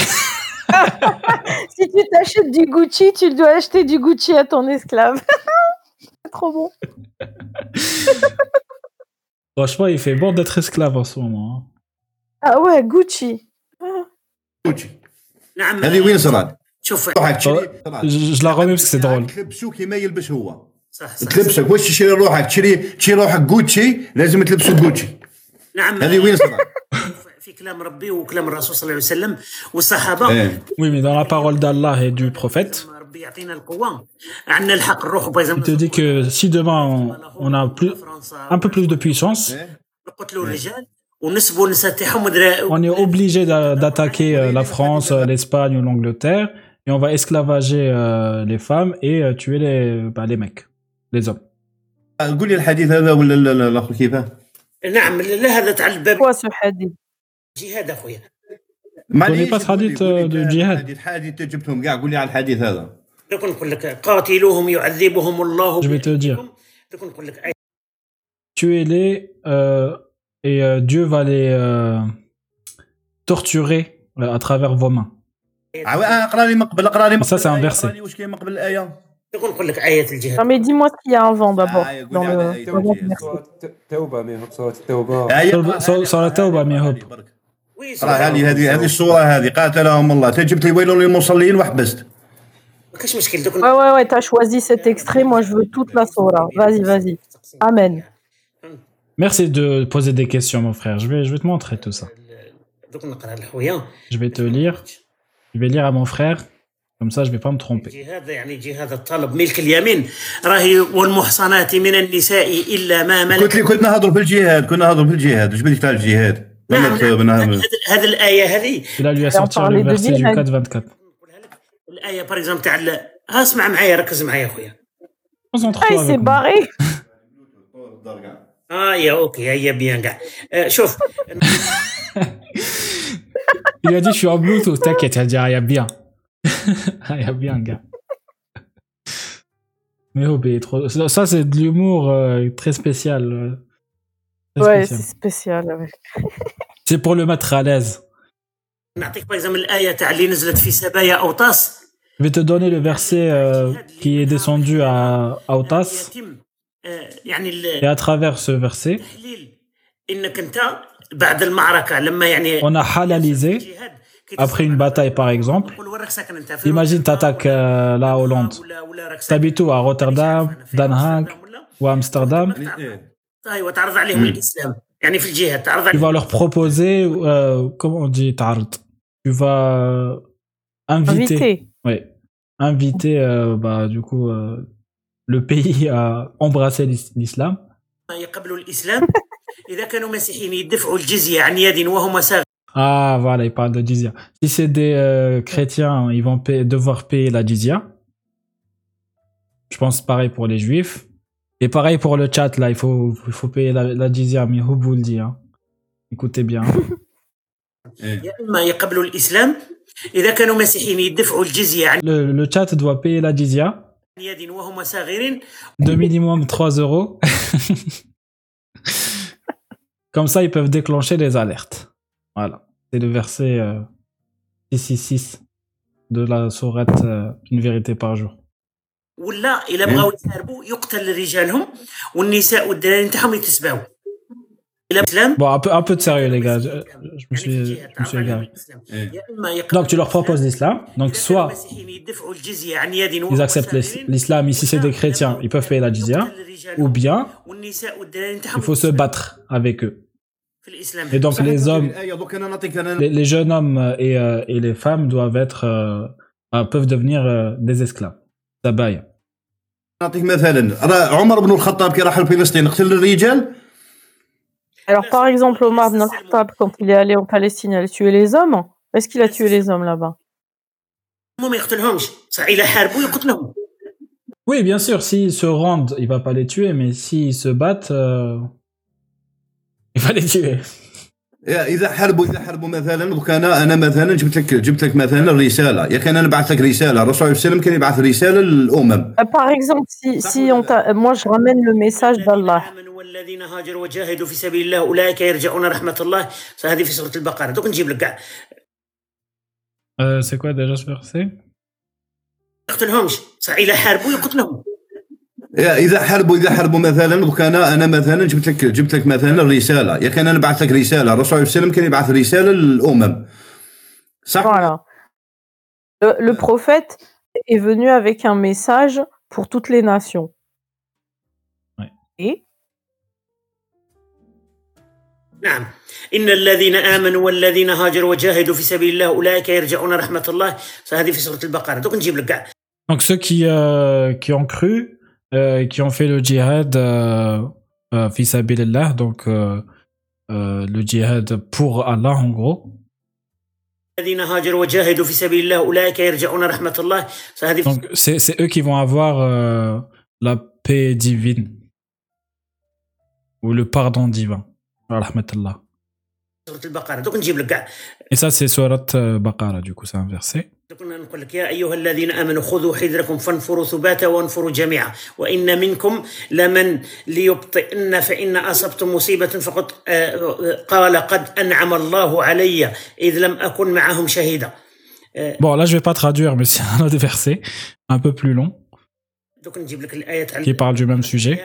Si tu t'achètes du Gucci, tu dois acheter du Gucci à ton esclave. C'est trop bon. Franchement, il fait bon d'être esclave en ce moment. hein. Ah ouais, Gucci. جوتشي نعم هذه وين صارت شوف روحك تشري Je, je la remets parce que c'est drôle. تلبسوا كما يلبس هو صح صح تلبسك واش تشري روحك تشري تشري روحك جوتشي لازم تلبسوا جوتشي نعم هذه وين صارت في كلام ربي وكلام الرسول صلى الله عليه وسلم والصحابه إيه. Oui, mais dans la parole d'Allah et du prophète, ربي يعطينا القوه عندنا الحق نروحوا باغ il te dit que si demain on, on a plus, un peu plus de puissance, نقتلوا الرجال ونسبوا النساء تاعهم ودرا- on est obligé d'a- d'attaquer euh, la France, euh, l'Espagne ou l'Angleterre, et on va esclavager euh, les femmes et euh, tuer les, bah, les mecs, les hommes. نعم لها لا تعلب باب جهاد أخويا. معليش حديث الجهاد حديث حديث جبتهم كاع قول لي على الحديث هذا. دوك نقول لك قاتلوهم يعذبهم الله بقتلهم دوك نقول لك tuez-les euh, et euh, Dieu va les euh, torturer euh, à travers vos mains. Ah ah, Ça, c'est un verset. اقرا لي واش كاين من قبل الايه دوك نقول لك ايه الجهاد Non mais dis-moi s'il y a un vent d'abord. Ah, écoute, dans regarde, le, il dans faut le dire. verset. سورة التوبة ميهوب سورة التوبة آية، صار- اقرا- صار- صار توبة من يهب. برك. وي اقرا هذه هذه هذه الصوره هذه قاتلهم الله انت جبت لي ويل للمصلين وحبست ما كاش مشكل دوك Ouais, ouais, ouais, t'as choisi cet extrait. Moi, je veux toute la Sora. Vas-y, vas-y. Amen. Merci de poser des questions, mon frère. Je vais, je vais te montrer tout ça. دوك نقرا لخويا Je vais te lire. Je vais lire à mon frère. كم سا جو با مترومبي جهاد يعني جهاد الطلب ملك اليمين. راهي والمحصنات من النساء إلا ما ملك قلت لي كنا نهضروا في الجهاد كنا نهضروا في الجهاد واش بدك تاع الجهاد نعم، نعم. هذه الآية هذه. الآية باغ اكزومبل تاع اسمع معايا ركز معايا خويا أي سي باغي. آه يا أوكي هي بيان كاع آه، شوف. Il a dit je suis en Bluetooth, t'inquiète, elle dit ah, il y a bien. ah, bien gars. Mais oh, mais trop... ça, c'est de l'humour euh, très spécial. Ouais, c'est spécial. C'est pour le mettre à l'aise. Je vais te donner le verset euh, qui est descendu à Autas. Et à travers ce verset, on a halalisé après une bataille par exemple, imagine t'attaques euh, la Hollande. T'habites où? À Rotterdam, Den Haag ou Amsterdam? Hmm. Tu vas leur proposer, euh, comment on dit, tu vas euh, inviter, inviter. Inviter euh, bah, du coup le pays à embrasser l'islam. Ah, voilà, il parle de jizya. Si c'est des euh, chrétiens, hein, ils vont devoir payer la jizya. Je pense pareil pour les juifs. Et pareil pour le chat, là, il faut, il faut payer la, la jizya, mais vous le dit. Hein? Écoutez bien. Le, le chat doit payer la jizya de minimum 3 euros. Comme ça, ils peuvent déclencher les alertes. Voilà. C'est le verset euh, 666 de la sourate euh, Une vérité par jour. ولا الا بغاو يحاربوا يقتل رجالهم والنساء والدراري نتاعهم يتسباو الى الاسلام Bon, un peu, un peu de sérieux, les gars. Je, je me suis, je me suis égaré. Donc, tu leur proposes l'islam. Donc, soit ils acceptent l'is- l'islam, ici c'est des chrétiens, ils peuvent payer la jizya, ou bien il faut se battre avec eux. Et donc, les hommes, الآية دوك انا نعطيك انا les, les jeunes hommes euh, et, euh, et les femmes doivent être, euh, euh, peuvent devenir euh, des esclaves. Tabaya. نعطيك مثلا راه عمر بن الخطاب كي راح لفلسطين قتل الرجال Alors, par exemple, Omar ibn al-Khattab, quand il est allé en Palestine, il a tué les hommes. Est-ce qu'il a tué les hommes là-bas هم ما يقتلهمش صح الا حاربوا يقتلهم Oui, bien sûr, s'ils se rendent, il va pas les tuer, mais s'ils se battent, euh, إذا حاربوا إذا حاربوا مثلا دوك أنا أنا مثلا جبت لك جبت لك مثلا رسالة. يا كان أنا بعث لك رسالة. الرسول صلى الله عليه وسلم كان يبعث رسالة للأمم. Par exemple, si, si on t'a- moi je ramène le message d'Allah. والذين هاجروا وجاهدوا في سبيل الله أولئك يرجعون رحمة الله. هذه في سورة البقرة. دوك نجيب لك كاع c'est quoi déjà ce verset? يقتلهمش صح الا حاربوا يقتلهم إذا حاربوا إذا حاربوا مثلا دوك أنا مثلا جبت لك جبت لك مثلا رسالة. يا كان أنا بعث لك رسالة. الرسول صلى الله عليه وسلم كان يبعث رسالة للأمم. صح؟ Voilà. Le, le prophète est venu avec un message pour toutes les nations. Ouais. Et? نعم. إن الذين آمنوا والذين هاجروا وجاهدوا في سبيل الله أولئك يرجعون رحمة الله. هذه في سورة البقرة. دوك نجيب لك كاع Donc ceux qui, euh, qui ont cru, Euh, qui ont fait le jihad fils euh, euh donc euh, le jihad pour Allah en gros. Donc c'est eux qui vont avoir la paix divine ou le pardon divin. Et ça c'est surat Baqara du coup c'est un verset. كنا نقول لك يا أيها الذين آمنوا خذوا حذركم فانفروا ثباتا وانفروا جميعا. وإن منكم لمن ليبطئن فإن أصبتم مصيبة فقد آه، قال قد أنعم الله علي إذ لم أكن معهم شهيدا. Bon là je vais pas traduire mais c'est un autre verset un peu plus long qui parle du même sujet.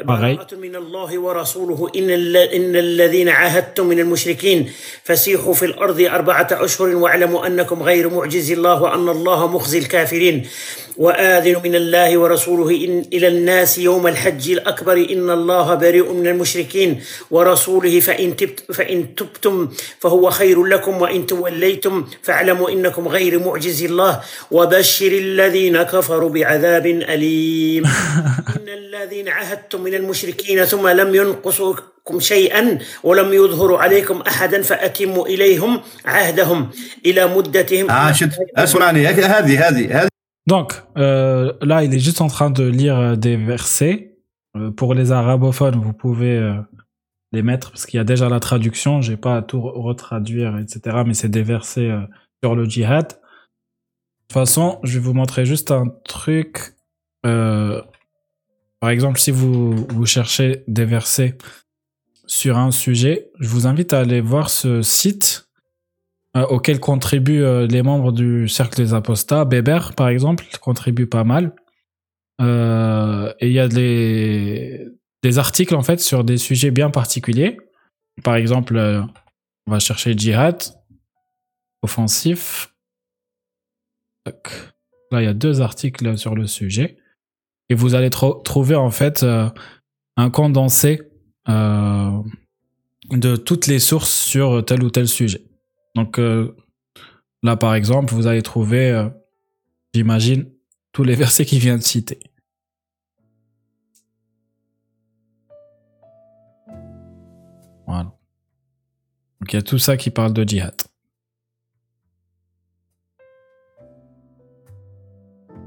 براءة من الله ورسوله إن, إن الذين عاهدتم من المشركين فسيحوا في الأرض أربعة أشهر واعلموا أنكم غير معجز الله وأن الله مخزي الكافرين. وآذن من الله ورسوله إن إلى الناس يوم الحج الأكبر إن الله بريء من المشركين ورسوله. فإن, تبت فإن تبتم فهو خير لكم وإن توليتم فاعلموا إنكم غير معجز الله. وبشر الذين كفروا بعذاب أليم. إن الذين عاهدتم من المشركين ثم لم ينقصوكم شيئا ولم يظهروا عليكم أحدا فأتموا إليهم عهدهم إلى مدتهم اه شد اسمعني هذه هذه هذه Donc euh, là il est juste en train de lire euh, des versets. Euh, pour les arabophones vous pouvez euh, les mettre parce qu'il y a déjà la traduction. J'ai pas à tout re- retraduire etc. Mais c'est des versets euh, sur le djihad. De toute façon je vais vous montrer juste un truc. Euh, par exemple si vous cherchez des versets sur un sujet, je vous invite à aller voir ce site euh, auquel contribuent euh, les membres du cercle des apostats. Beber, par exemple, contribue pas mal. Euh, et il y a des, des articles en fait sur des sujets bien particuliers. Par exemple, on va chercher djihad, offensif. Là, il y a deux articles sur le sujet. Et vous allez tro- trouver en fait euh, un condensé euh, de toutes les sources sur tel ou tel sujet. Donc euh, là, par exemple, vous allez trouver, j'imagine, tous les versets qu'il vient de citer. Voilà. Donc il y a tout ça qui parle de djihad.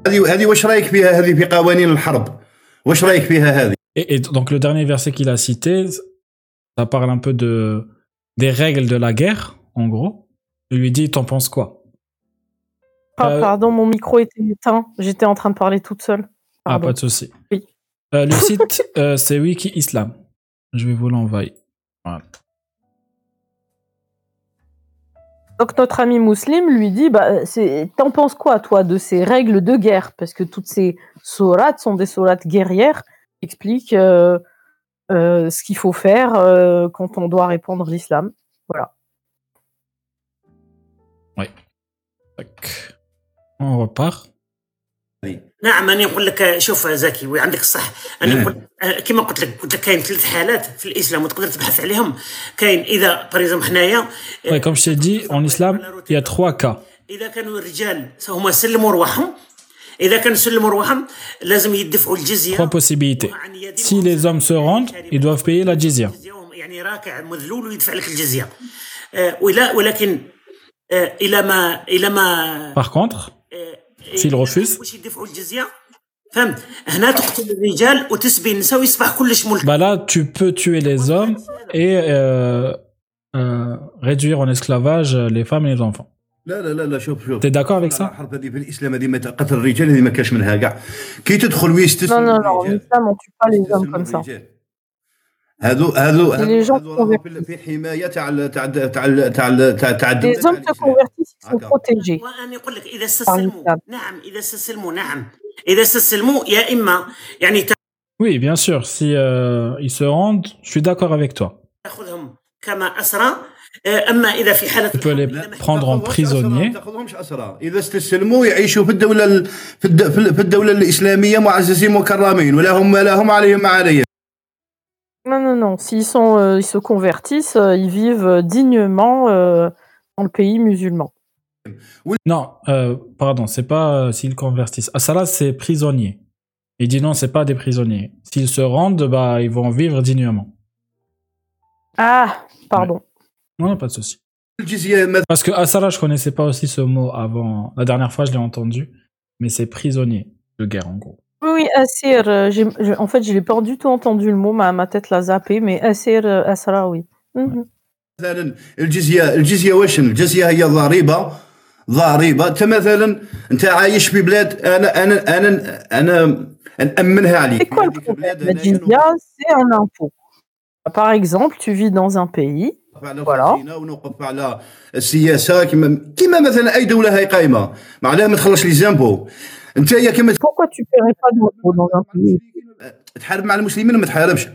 هذه هذه واش رايك فيها هذه في قوانين الحرب واش رايك فيها هذه Et, et donc le dernier verset qu'il a cité, ça parle un peu de des règles de la guerre, en gros. Il lui dit, t'en penses quoi Ah, Euh, pardon, mon micro était éteint. J'étais en train de parler toute seule. Ah, Pardon. pas de souci. Oui. Euh, le site, euh, c'est Wiki Islam. Je vais vous l'envoyer. Voilà. Donc notre ami musulman lui dit, bah, t'en penses quoi toi de ces règles de guerre? Parce que toutes ces sourates sont des sourates guerrières qui expliquent euh, euh, ce qu'il faut faire euh, quand on doit répandre l'islam. Voilà. Tac. On repart. نعم أنا نقول لك شوف زكي وعندك الصح أنا نعم. نقول آه، كما قلت لك قلت لك كاين ثلاث حالات في الإسلام وتقدر تبحث عليهم كاين إذا بريزم حنايا t'ai dit, en islam, il y a trois cas. إذا كانوا الرجال هما سلموا رواحهم إذا كانوا سلموا رواحهم لازم يدفعوا possibilités. وعن يد Si les hommes se rendent, ils doivent payer la jizya. يعني راكع مذلول ويدفع لك الجزية آه، ولا ولكن آه، إلى ما إلى ما contre, آه، S'il refuse واش يدفعوا الجزيه فهمت هنا تقتل الرجال وتسبي النساء ويصبح كلش ملك bah là, tu peux tuer les hommes et euh, euh, réduire en esclavage les femmes et les enfants. لا لا لا لا شوف شوف T'es d'accord avec ça الحرب هذه في الاسلام هذه ما قتل الرجال هذه ما كاش منها كاع كي تدخل Non, ويستسلم non, non, en الرجال islam, on tue pas les hommes يستسلم هادو هادو هادو في حماية تاع تاع تاع تاع تاع لي زوم بروتيجي وأنا يقول لك إذا استسلموا. نعم إذا استسلموا نعم. إذا استسلموا يا إما يعني وي بيان سور سي اي سو روند شو داكور افيك توا تأخذهم كما أسرى. آه، أما إذا في حالة تو لي بروندر اون en ما تاخذهمش أسرى. إذا استسلموا يعيشوا في الدولة في الدولة الإسلامية معززين مكرمين ولا هم ما هم عليهم ما عليهم non, non. S'ils euh, se convertissent, euh, ils vivent dignement euh, dans le pays musulman. Non, pardon, c'est pas s'ils convertissent. Ah, ça là, c'est prisonnier. Il dit non, c'est pas des prisonniers. S'ils se rendent, bah, ils vont vivre dignement. Ah, pardon. Non, pas de souci. Parce que Asala, je connaissais pas aussi ce mot avant. La dernière fois, je l'ai entendu, mais c'est prisonnier de guerre en gros. Oui, oui, Assir. euh, j'ai- je- en fait, je n'ai pas du tout entendu le mot, ma, ma tête l'a zappé, mais Assir, euh, Asra, oui. Mhm. مثلا الجزيه الجزيه واش الجزيه هي ضريبه ضريبه انت مثلا انت عايش في بلاد انا انا انا انا نامنها عليك C'est quoi le هذيك problème البلاد La أنا jizya, c'est un impôt. Par exemple, tu vis dans un pays, نوقف على Voilà. الخزينه ونوقف على السياسه كما كما مثلا اي دوله هاي قايمه معناها ما تخلصش لي زامبو انت يا كما تحارب مع المسلمين وما تحاربش.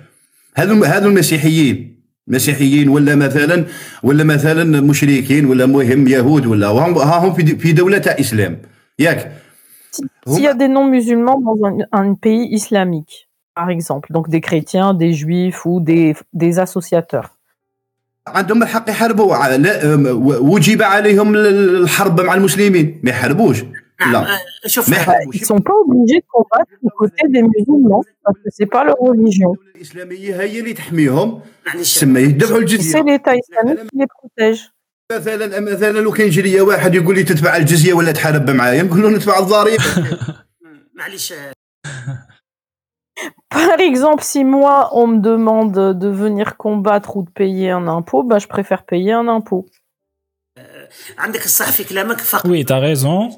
هذو هذو المسيحيين. مسيحيين ولا مثلا ولا مثلا مشركين ولا مهم يهود ولا وهم ها هم في في دولة إسلام. ياك. S'il y a des non-musulmans dans un, un pays islamique, par exemple, donc des chrétiens, des juifs ou des, des associateurs, عندهم الحق يحاربوا. وجب عليهم ال- الحرب مع المسلمين. ما يحاربوش. نعم لا آه، شوف ما آه، ils يحاربوش sont pas obligés de combattre aux côtés des musulmans parce que c'est pas leur religion. الدوله الاسلاميه هي اللي تحميهم معليش تسمى يدفعوا C'est الجزيه l'État islamique qui les protège. مثلا مثلا لو كان يجي لي واحد يقول لي تدفع الجزيه ولا تحارب معايا نقول له ندفع الضريبه معليش آه، Par exemple, si moi, on me demande de venir combattre ou de payer un impôt, bah, je préfère payer un impôt. عندك الصح في كلامك فقط Oui, t'as raison.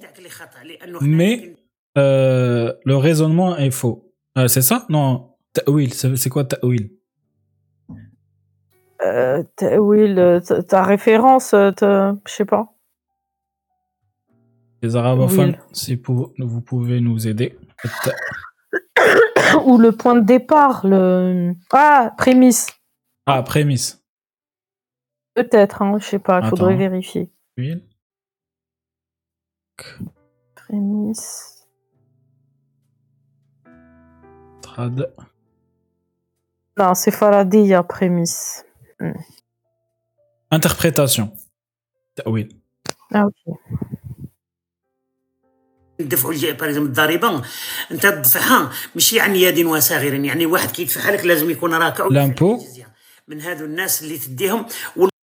mais euh, le raisonnement est faux. Euh, c'est ça? Non. Ta'wil, c'est quoi Ta'wil? Euh, ta référence, je sais pas. Les arabophones, si vous pouvez nous aider. Ou le point de départ, le. Ah, prémisse. Ah, prémisse. Peut-être, hein, je sais pas, il faudrait vérifier Prémisse. Farad. Non, c'est Faradia, prémisse. Interprétation. Oui. Ah, ok. دفعوا الج- باغ اكزومبل الضريبه انت تدفعها ماشي عن يد وصاغر يعني واحد كيدفعها لك لازم يكون راكع ويدفع L'impôt. الجزية. من هادو الناس اللي تديهم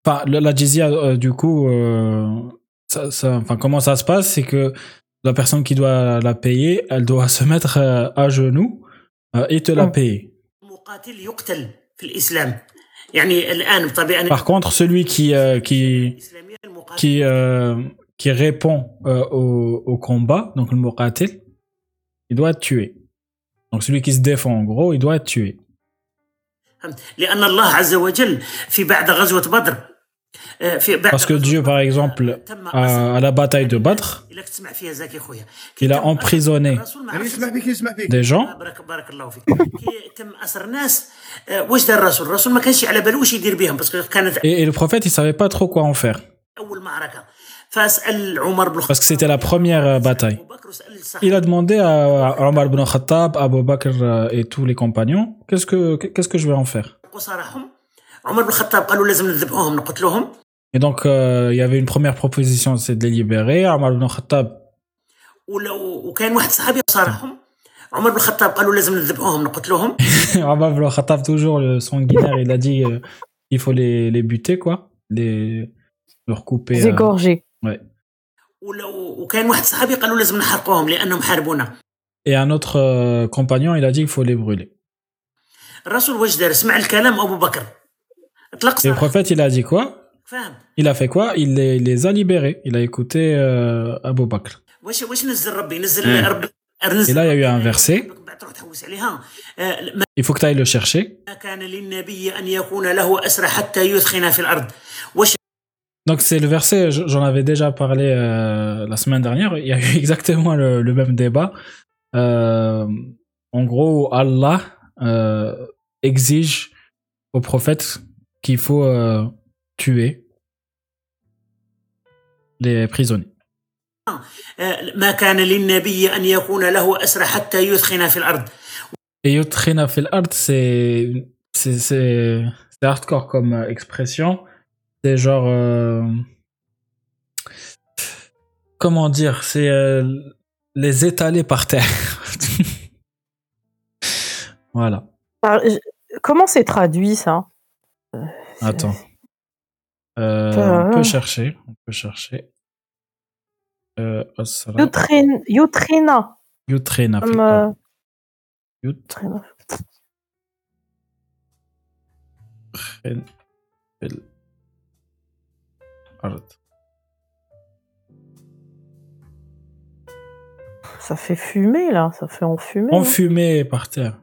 Enfin, le- la jizya, euh, du coup, euh, ça, ça- enfin, comment ça se passe C'est que la personne qui doit la payer, elle doit se mettre euh, à genoux euh, et te la mm. payer. Par contre, celui qui, euh, qui, qui, répond au, combat, donc le muqatil, il doit être tué. Donc celui qui se défend, en gros, il doit être tué. Parce que Dieu, par exemple, à, la bataille de Badr, il a emprisonné des gens. Et, le prophète, il savait pas trop quoi en faire. Parce que c'était la première euh, bataille. Il a demandé à Omar ibn Khattab, à Abu Bakr euh, et tous les compagnons, qu'est-ce qu'est-ce que je vais en faire? Et donc, euh, il y avait une première proposition, c'est de les libérer. Omar ibn Khattab, ولو وكان واحد صحابي صارحهم عمر بن الخطاب قالوا لازم نذبحوهم نقتلوهم Omar ibn Khattab, toujours le sanguinaire, il a dit euh, il faut les, les buter, quoi. Les, leur couper. Les euh, égorger. ouais. ولو وكان واحد صحابي قالوا لازم نحرقوهم لانهم حاربونا Et un autre euh, compagnon, il a dit qu'il faut les brûler. الرسول واش دار سمع الكلام ابو بكر اطلق et le prophète, il a dit quoi? Il a fait quoi? Il les, les, a libérés. Il a écouté euh, Abu Bakr. Hmm. Et là, il y a eu un verset. Il faut que tu ailles le chercher. Donc c'est le verset, j'en avais déjà parlé euh, la semaine dernière, il y a eu exactement le, même débat. Euh, en gros, Allah euh, exige au prophète qu'il faut euh, tuer les prisonniers. Et yutkhina fil ard, c'est c'est hardcore comme euh, expression. C'est genre euh, comment dire, c'est les étaler par terre. voilà. Comment c'est traduit ça? Attends. Euh, Euh, on peut chercher, on peut chercher. Euh, Yutrina. Euh, fil ard. Ça fait fumer là, ça fait enfumer. hein. Enfumé par terre.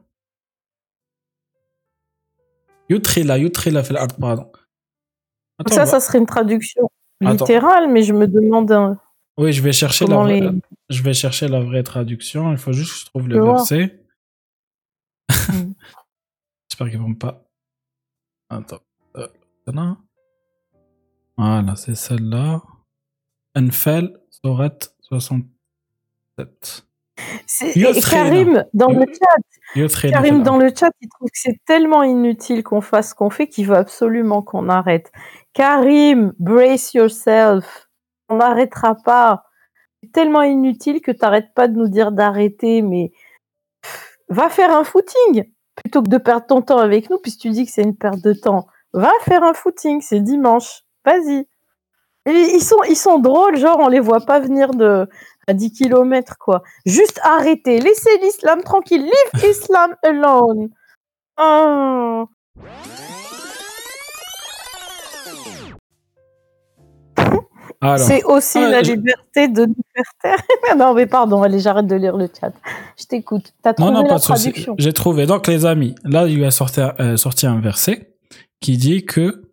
Yutrila, Yutrila fil ard, pardon. Attends, ça, bah- ça serait une traduction Attends. littérale, mais je me demande un- Oui, je vais chercher la vraie, les. je vais chercher la vraie traduction. Il faut juste que je trouve le Je verset. Mm. J'espère qu'ils vont pas. Attends. Euh. Voilà, c'est celle-là. Anfal, Sorat 67. C'est- Yutrina. Et Karim, dans le chat, Yutrila Karim dans le chat, il trouve que c'est tellement inutile qu'on fasse ce qu'on fait qu'il veut absolument qu'on arrête. Karim, brace yourself. On n'arrêtera pas. C'est tellement inutile que t'arrêtes pas de nous dire d'arrêter, mais pff, va faire un footing plutôt que de perdre ton temps avec nous, puisque tu dis que c'est une perte de temps. Va faire un footing, c'est dimanche. Vas-y. Et ils sont, ils sont drôles, genre on les voit pas venir de à 10 km quoi. Juste arrêtez, laissez l'islam tranquille, leave Islam alone. Oh. Alors, C'est aussi Ah, la je- liberté de nous faire taire. non mais pardon, allez, j'arrête de lire le chat. Je t'écoute. T'as trouvé non, non, la pas traduction. J'ai trouvé. Donc, les amis, là, il a sorti, euh, sorti un verset qui dit que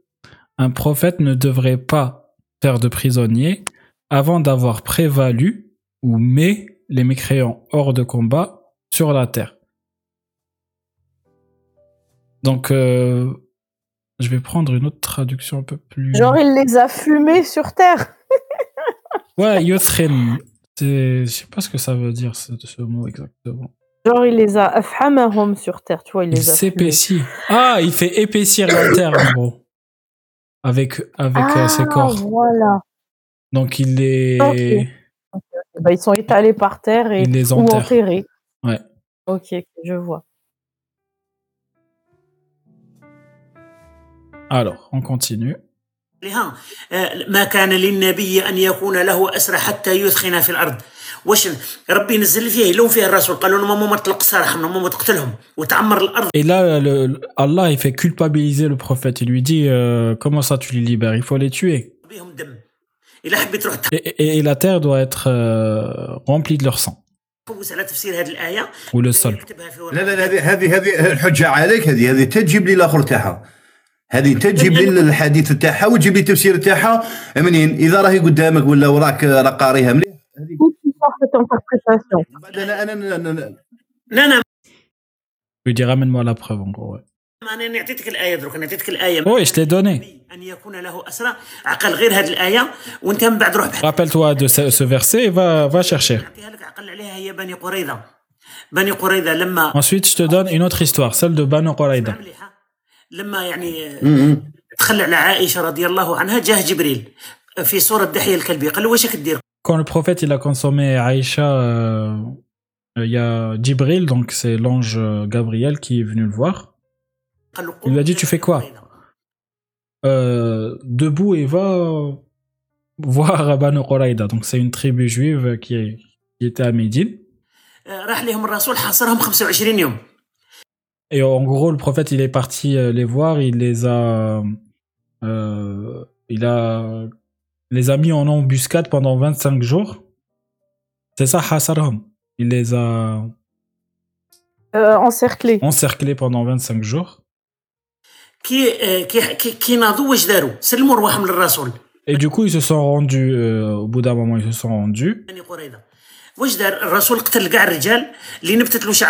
un prophète ne devrait pas faire de prisonnier avant d'avoir prévalu ou mis les mécréants hors de combat sur la terre. Donc, euh, je vais prendre une autre traduction un peu plus. Genre il les a fumés sur terre. Ouais, yothrin. C'est, je sais pas ce que ça veut dire ce, ce mot exactement. Genre, il les a afhamahum sur terre, tu vois, il Il les a. fumés. s'épaissit. Ah, il fait épaissir la terre, en gros. Avec, avec euh, ses Ah, corps. voilà. Donc, il les. Bah, ils sont étalés par terre et il les ou enterre. enterrés. Ouais. Ok, ok, je vois. Alors, on continue. لها آه، ما كان للنبي أن يكون له أسرى حتى يثخن في الأرض واش ربي نزل فيه يلوم فيه الرسول قالوا له ماما ما تطلق سراحهم ماما ما تقتلهم وتعمر الأرض Et là, le, le- Allah, il fait culpabiliser le prophète. Il lui dit, euh, comment ça tu les libères Il faut les tuer. بهم دم إلا حبيت تروح Et, et, et, la terre doit être euh, remplie de leur sang. Ou le sol. هذه تجيب لي الحديث تاعها وتجيب لي التفسير تاعها. منين إذا راهي قدامك ولا وراك راه قاريها مليح. بعد أنا أنا لا لا. Tu diras, amène-moi la preuve, en gros, ouais. ما انا نعطيتك الايه دروك نعطيتك الايه Oui, je t'ai donné. ان يكون له اسرى عقل غير هذه الايه وانت من بعد روح بحث Rappelle-toi de ce, ce verset et va, va chercher. نعطيها لك عقل عليها هي بني قريظه بني قريظه لما Ensuite, je te donne une autre histoire, celle de Banu Quraida. مليحه لما يعني م- م. تخلى على عائشه رضي الله عنها جاه جبريل في صوره دحيه الكلبي قال له واش راك دير؟ Quand le prophète il a consommé Aïcha, euh, il y a Djibril, donc c'est l'ange euh, Gabriel qui est venu le voir. Il lui a dit, tu fais quoi euh, Debout et va voir Banu Quraida. Donc c'est une tribu juive qui, est, qui était à Médine. Et en gros, le prophète, il est parti euh, les voir, il les a... Euh, il a les a mis en embuscade pendant 25 jours. C'est ça, Hassarham. Il les a... Encerclés. Encerclés pendant 25 jours. Et du coup, ils se sont rendus, euh, au bout d'un moment, ils se sont rendus.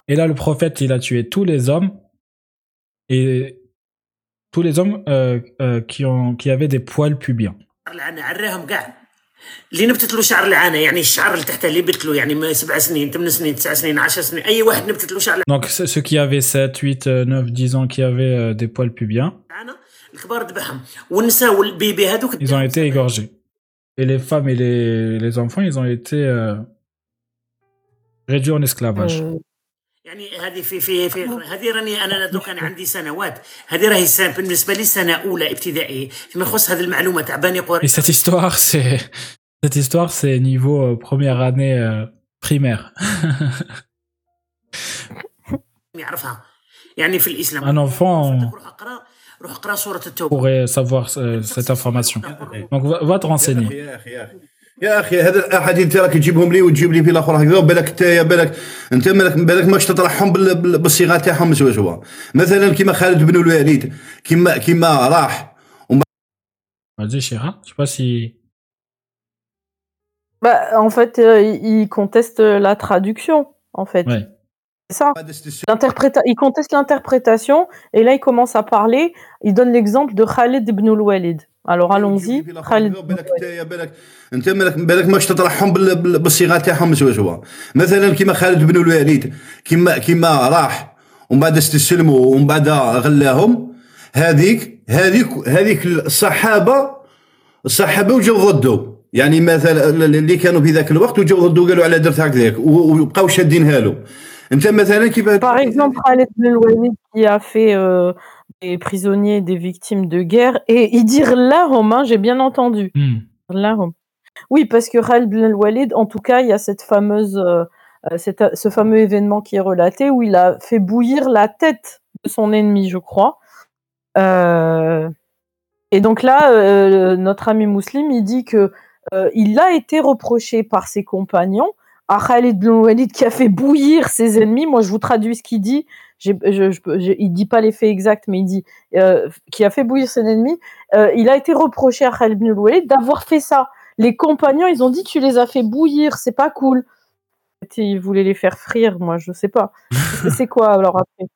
Et là, le prophète, il a tué tous les hommes. Et tous les hommes euh, euh, qui, ont, qui avaient des poils pubiens. العانه عراهم كاع اللي نبتت له شعر العانه يعني الشعر اللي تحته اللي بت له يعني ما سبع سنين ثمان سنين تسع سنين 10 سنين اي واحد نبتت له شعر Donc, ceux ceux qui avaient 7, 8, euh, 9, 10 ans, qui avaient euh, des poils pubiens, العانه الكبار ذبحهم والنساء والبيبي هذوك ils ont été égorgés. Et les femmes et les, les enfants, ils ont été euh, réduits en esclavage. Euh, يعني هذه في في في هذه راني أنا دوك أنا عندي سنوات. هذه راهي سنة بالنسبة لي سنة أولى ابتدائي. فيما يخص هذه المعلومة تاع cette histoire, c'est cette histoire, c'est niveau euh, première année euh, primaire. يعرفها. يعني في الإسلام. Un enfant روح اقرا روح اقرأ سورة التوبة. pourrait savoir euh, cette information. Donc, va, va te renseigner. يا اخي يا اخي يا اخي هذا الاحاديث انت راك تجيبهم لي وتجيب لي في الاخر هكذا وبالك انت يا بالك انت بالك بالك ماكش تطرحهم بال- بال- بالصيغه تاعهم سوا سوا مثلا كيما خالد بن الوليد كيما كيما راح Vas-y, Shira. Je sais pas si. bah, en fait, euh, il il conteste la traduction, en fait. Ouais. C'est ça. L'interpréta- il conteste l'interprétation et là il commence à parler. Il donne l'exemple de Khalid ibn al-Walid. Allons-y. Khalid ibn بالك أنت بالك انت بالك ماكش تطرحهم بال- بال- بالصيغة تاعهم سوا سوا. مثلا كيما خالد بن الوليد كيما كيما راح ومن بعد استسلموا ومن بعد غلاهم هذيك هذيك هذيك الصحابه الصحابة وجاو ضده يعني مثلا اللي كانوا في ذاك الوقت وجاو ضده قالوا على درت هكذاك وبقاو شادينها له أنت مثلا كيف Khalid ibn al-Walid qui a fait euh, des prisonniers, des victimes de guerre et il dit Lahom, hein, j'ai bien entendu. Hmm. Oui, parce que Khalid ibn al-Walid, en tout cas, il y a cette fameuse, euh, euh, cette- ce fameux événement qui est relaté où il a fait bouillir la tête de son ennemi, je crois. Euh, et donc là, euh, notre ami musulman, il dit que il a été reproché par ses compagnons à Khalid ibn Walid qui a fait bouillir ses ennemis. Moi, je vous traduis ce qu'il dit. J'ai- je, je, peux- j'ai- il dit pas les faits exacts, mais il dit euh, qui a fait bouillir ses ennemis. Euh, il a été reproché à Khalid ibn Walid d'avoir fait ça. Les compagnons, ils ont dit tu les as fait bouillir, c'est pas cool. Ils voulaient les faire frire, moi, je sais pas. C'est- c'est quoi alors après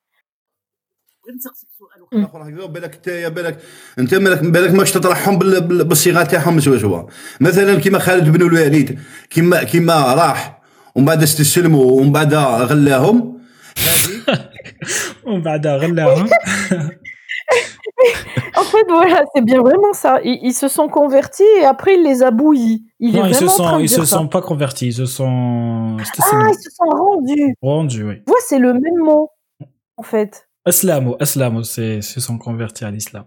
غير نسقسك سؤال مم. الاخر هكذا بالك انت يا بالك انت بالك بالك ماكش تطرحهم بال- بال- بالصيغه تاعهم سوا سوا مثلا كيما خالد بن الوليد كيما كيما راح ومن بعد استسلموا ومن بعد غلاهم ومن بعدها غلاها En fait, voilà, c'est bien vraiment ça. Ils, ils se sont convertis et après, il les a bouillis. Il Non, est ils se vraiment en train sont, de ils dire se ça. sont pas convertis, ils se sont. C'était Ah, ils se sont rendus. rendus, oui. Tu vois, c'est le même mot, en fait. Aslamo, Aslamo, c'est, se sont convertis à l'islam.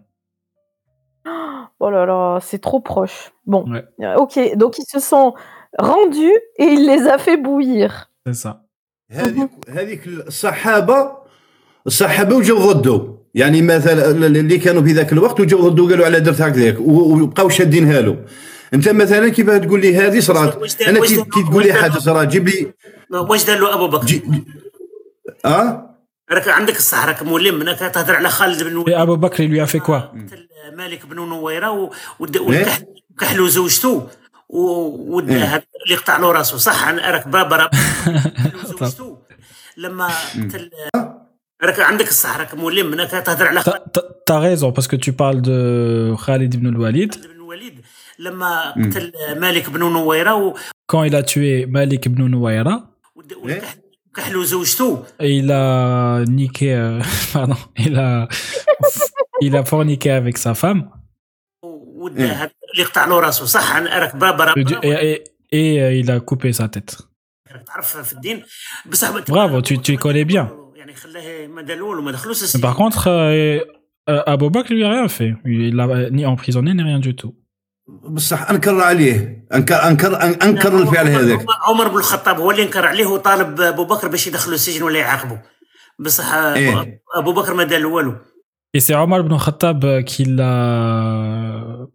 Oh là là, c'est trop proche. Bon, Ouais. Euh, ok, donc ils se sont rendus et il les a fait bouillir. C'est ça. هذيك هذيك الصحابه الصحابة وجاو ضده يعني مثلا اللي كانوا في ذاك الوقت وجاو ضده قالوا على درت هكذاك. وبقاو شادينها له أنت مثلا كيفاه تقول لي هذه صرات أنا كي تقول لي حاجة صرات جيب لي واش دار له أبو بكر؟ جي آه؟ راك عندك الصح راك مولم انك تهضر على خالد بن il lui a fait quoi قتل مالك بن نويرة وكح- وكحلوا زوجته. ودا اللي قطع له راسه صح أنا راك بابا راه لما قتل راك عندك الصح راك ملم منك تهضر على تا ريزون باسكو تو بارل دو خالد بن الوليد خالد بن الوليد. لما قتل مالك بن نويرة كون إلى توي مالك بن نويره كحلو زوجته إلى نيكي باردون إلى إلى فورنيكي افيك سا فام اللي قطع له راسه صح أنا راك برا اي اي إلى كوبي سا تيت. تعرف في الدين. بصح برافو تي تي كولي بيان يعني خلاه ما الأول وما دخلوش السجن. باغ كونتخ ابو بكر لي ريان في ني امبريزوني ني ريان دو تو بصح أنكر عليه. انكر انكر أنكر الفعل هذاك. عمر بن الخطاب هو اللي انكر عليه وطالب أبو بكر باش يدخلوا السجن ولا يعاقبه بصح إيه. أبو بكر ما دار والو Et c'est Omar ibn Khattab euh, qui l'a,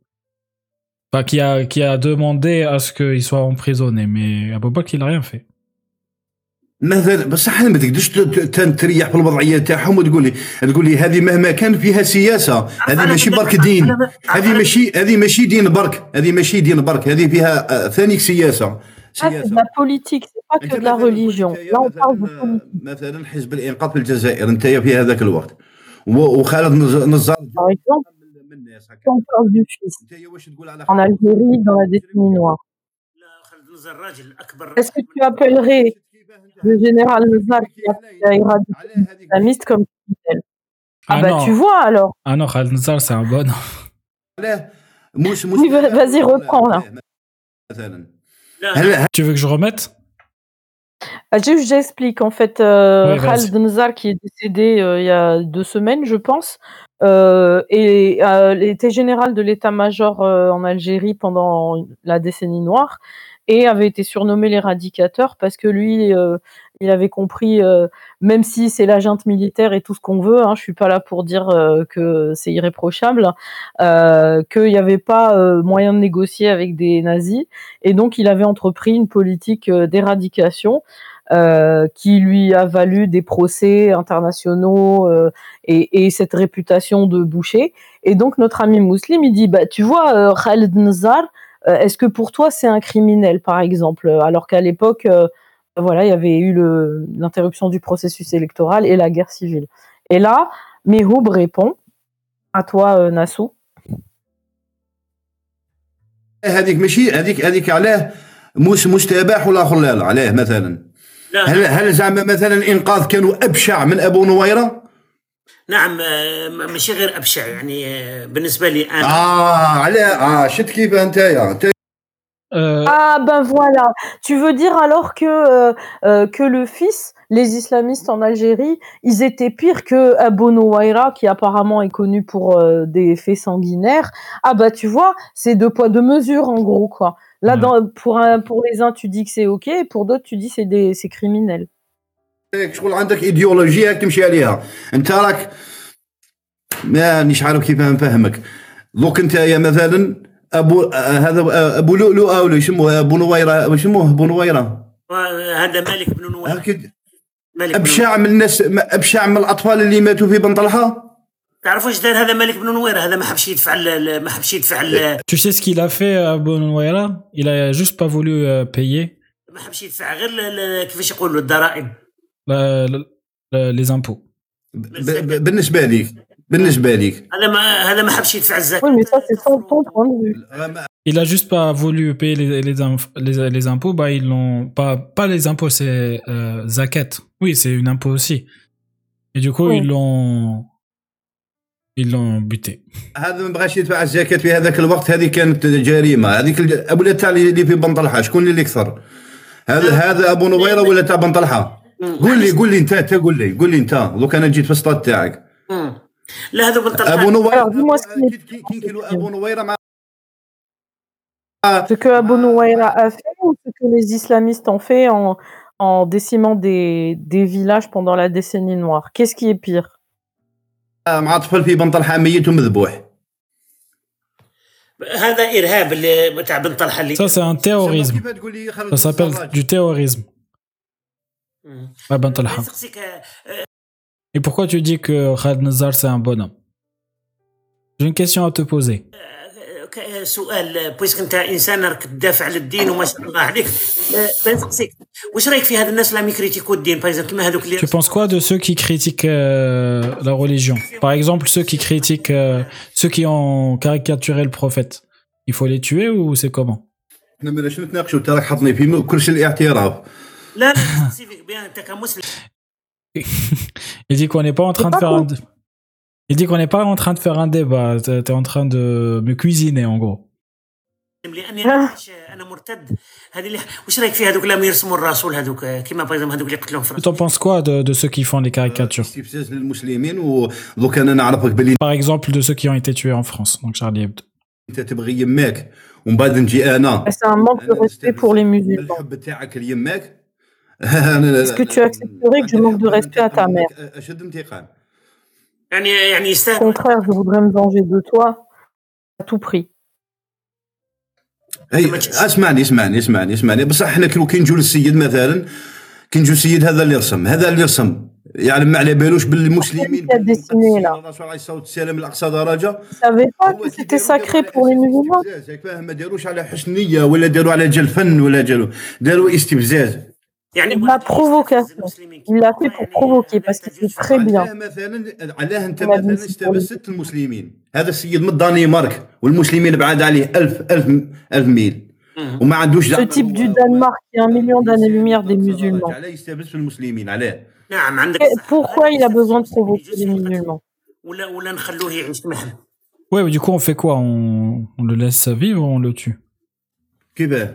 enfin, qui a, qui a demandé à ce qu'il soit emprisonné, mais Abu Bakr, il a rien fait. مثلا بصح ما تقدرش تريح في الوضعيه تاعهم وتقول لي تقول لي هذه مهما كان فيها سياسة هذه ماشي برك دين. هذه ماشي هذه ماشي دين برك. هذه ماشي دين برك. هذه فيها آه، ثاني سياسة. Ah, la politique, c'est pas que أنت de la مثلاً religion. قلت يا Là, on parle de مثلاً- politique. مثلا حزب الإنقاذ في الجزائر. أنت في هذاك الوقت. وخالد نز- نزار Par exemple, من الناس هكا. si on parle du fils انت واش تقول على en Algérie dans la décennie noire, لا خالد نزار راجل اكبر est-ce que tu appellerais le général Nazar qui a qui a éradiqué les islamistes comme criminel Ah, Ah bah non. tu vois alors. Ah non, Khalid Nassar, c'est un bon. علاه مش مش Oui, va- vas-y, reprends, là. مثلا لا هل Tu veux que je remette Ah, juste, J'explique. En fait, euh. Khaled Nzar, qui est décédé euh, il y a deux semaines, je pense, euh, et euh, était général de l'état-major en Algérie pendant la décennie noire et avait été surnommé l'éradicateur parce que lui, il avait compris, euh, même si c'est la junte militaire et tout ce qu'on veut, hein, je suis pas là pour dire euh, que c'est irréprochable, euh, qu'il n'y avait pas euh, moyen de négocier avec des nazis et donc il avait entrepris une politique d'éradication qui lui a valu des procès internationaux et, et cette réputation de boucher. Et donc notre ami musulman, il dit, bah, tu vois, Khaled Nazar, est-ce que pour toi c'est un criminel, par exemple? Alors qu'à l'époque, voilà, il y avait eu le- l'interruption du processus électoral et la guerre civile. Et là, Mehoub répond, à toi, euh, Nassou. هذيك ماشي هذيك هذيك علاه مش مستباح ولا خلال علاه مثلا لا هل هل زعما مثلا الانقاذ كانوا ابشع من ابو نويره؟ نعم آه، ماشي غير ابشع يعني آه، بالنسبه لي انا اه علاه اه شفت كيف انت Euh, Ah ben voilà. Tu veux dire alors que euh, euh, que le fils, les islamistes en Algérie, ils étaient pires que Abou Nouaira, qui apparemment est connu pour euh, des faits sanguinaires. Ah bah tu vois, c'est deux poids deux mesures en gros quoi. Là Ouais. dans, pour un, pour les uns tu dis que c'est ok, et pour d'autres tu dis c'est des c'est criminel. شغل عندك ايديولوجيه هاك تمشي عليها انت راك مانيش عارف كيف نفهمك دوك انت يا مثلا أبو هذا أبو لؤلؤ أو يسموه أبو نويرة يسموه أبو نويرة. هذا مالك بن نوير هاك مالك بن أبشع من الناس أبشع من الأطفال اللي ماتوا في بن طلحة؟ تعرفوا إيش دار هذا مالك بن نوير هذا ما حبش يدفع ما حبش يدفع ال- tu sais ce qu'il a fait à Abu Nouaira Il a juste pas voulu euh, payer. ما حبش يدفع غير كيفاش يقولوا الضرائب. ب- ب- بالنسبة ليك بالنسبة ليك هذا ما هذا ما حبش يدفع الزكاة. Il a juste pas voulu payer les, les, les, les impôts, bah ils l'ont pas pas les impôts, c'est euh, zakat. Oui, c'est une impôt aussi. Et du coup, Oui. ils l'ont ils l'ont buté. هذا ما بغاش يدفع الزكاة في هذاك الوقت هذه كانت جريمة هذيك أبو تاع اللي في بن طلحه شكون اللي أكثر هذا هذا أبو نويرة ولا تاع بن طلحه قول لي قول لي انت قول لي قول لي أنت دوك أنا جيت في الصاد تاعك. لا هذا بنطلع ابو نويره Alors, dis-moi ce qui est- كي- كي كيلو ابو نويره مع Ce que Abu Nouaira a fait ou ce que les islamistes ont fait en, en décimant des, des villages pendant la décennie noire Qu'est-ce qui est pire مع طفل في بن طلحه ميت ومذبوح هذا ارهاب اللي تاع بن طلحه اللي Ça, c'est un terrorisme. كيف تقول لي خرج Ça s'appelle Et pourquoi tu dis que Khaled Nazar, c'est un bonhomme J'ai une question à te poser. ك- سؤال بويسك انت انسان راك تدافع على الدين وما شاء الله عليك آه، بنسقسيك واش رايك في هاد الناس اللي يكريتيكو الدين بايزن كيما هذوك اللي Tu penses quoi de ceux qui critiquent euh, la religion Par exemple, ceux qui critiquent, euh, ceux qui ont caricaturé le prophète. Il faut les tuer ou c'est comment احنا ما شنو نتناقشوا انت راك حطني في كل شيء الاعتراف لا لا سيفيك بيان انت كمسلم Il dit qu'on n'est pas en train de pas faire un... con. Il dit qu'on n'est pas en train de faire un débat. T'es t'es en train de me cuisiner, en gros. لاني انا مش- انا مرتد هذه اللي واش رايك في هذوك اللي يرسموا الرسول هذوك آه، كيما بايزن هذوك اللي قتلوهم في Tu t'en penses quoi de, de ceux qui font les caricatures استفزاز للمسلمين ودوك انا نعرفك بلي Par exemple, de ceux qui ont été tués en France, donc Charlie Hebdo. انت تبغي يماك ومن بعد نجي انا C'est un manque de أنا respect pour les نستفز musulmans. بالحب تاعك ليماك Est-ce que tu accepterais que je manque de respect à ta mère اشد انتقام يعني يعني Au يستاهل contraire, je voudrais me venger de toi à tout prix. هي اسمعني اسمعني اسمعني اسمعني بصح احنا كي كي نجوا للسيد مثلا كي نجوا السيد هذا اللي رسم هذا اللي رسم يعني ما على بالوش بالمسلمين Qui a dessiné, là الرسول عليه الصلاه والسلام لاقصى درجه Tu savais pas هو que كي c'était داروا sacré داروا pour les على musulmans استفزاز، ياك فاهم ما داروش على حسن نيه ولا داروا على جل فن ولا داروا داروا استفزاز يعني De la واحد provocation. يستفز المسلمين Il l'a fait كيما pour يعني provoquer لا parce qu'il تجوز sait très bien. علاه مثلا علاه انت ما مثلا بنسي استفزت المسلمين هذا السيد من الدنمارك والمسلمين بعاد عليه ألف ألف ألف ميل وما عندوش Ce type du Danemark qui a un million d'années-lumière des musulmans. علاه يستفز في المسلمين علاه نعم عندك Et الصح. Pourquoi هذا il a besoin de يستفز اللي provoquer يجوز les في القتل. musulmans ولا ولا نخلوه يعيش معهم Ouais, mais du coup, on fait quoi on, on le laisse vivre ou on le tue كيفاه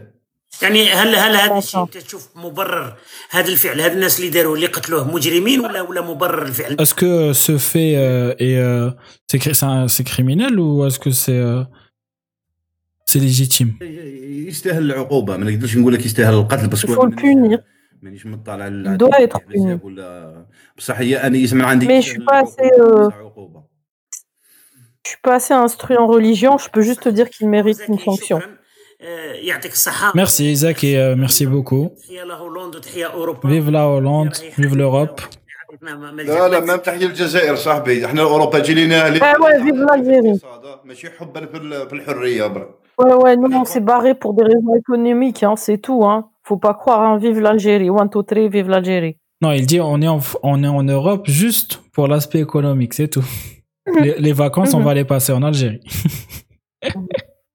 يعني هل هل هذا الشيء طبعاً. انت تشوف مبرر هذا الفعل هذا الناس اللي داروه اللي قتلوه مجرمين ولا ولا مبرر الفعل Est-ce que ce fait euh, est, euh, c'est, cri- c'est un- c'est criminel ou est-ce que c'est, euh, c'est légitime يستاهل العقوبه ما نقدرش نقول لك يستاهل القتل بس Il faut le punir. مانيش مطلع Il doit être puni. ولا بصح هي انا يسمع عندي Mais je suis pas assez, euh, عقوبه Je suis pas assez instruit en religion, je peux juste te dire qu'il mérite une زكي، sanction. شكراً. آه، يعطيك الصحة Merci Isaac et euh, merci beaucoup. تحية لهولندا وتحية أوروبا Vive la Hollande, vive l'Europe. لا لا ما تحيي الجزائر صاحبي احنا اوروبا جي لينا Ouais, ouais, vive l'Algérie. ماشي حبا في ال- في الحريه برك Ouais, ouais, nous, on s'est barré pour des raisons économiques, hein, c'est tout. Hein. Faut pas croire, hein, vive l'Algérie. One, two, three, vive l'Algérie. Non, il dit on est en, on est en Europe juste pour l'aspect économique, c'est tout. Les, les vacances, on va les passer en Algérie.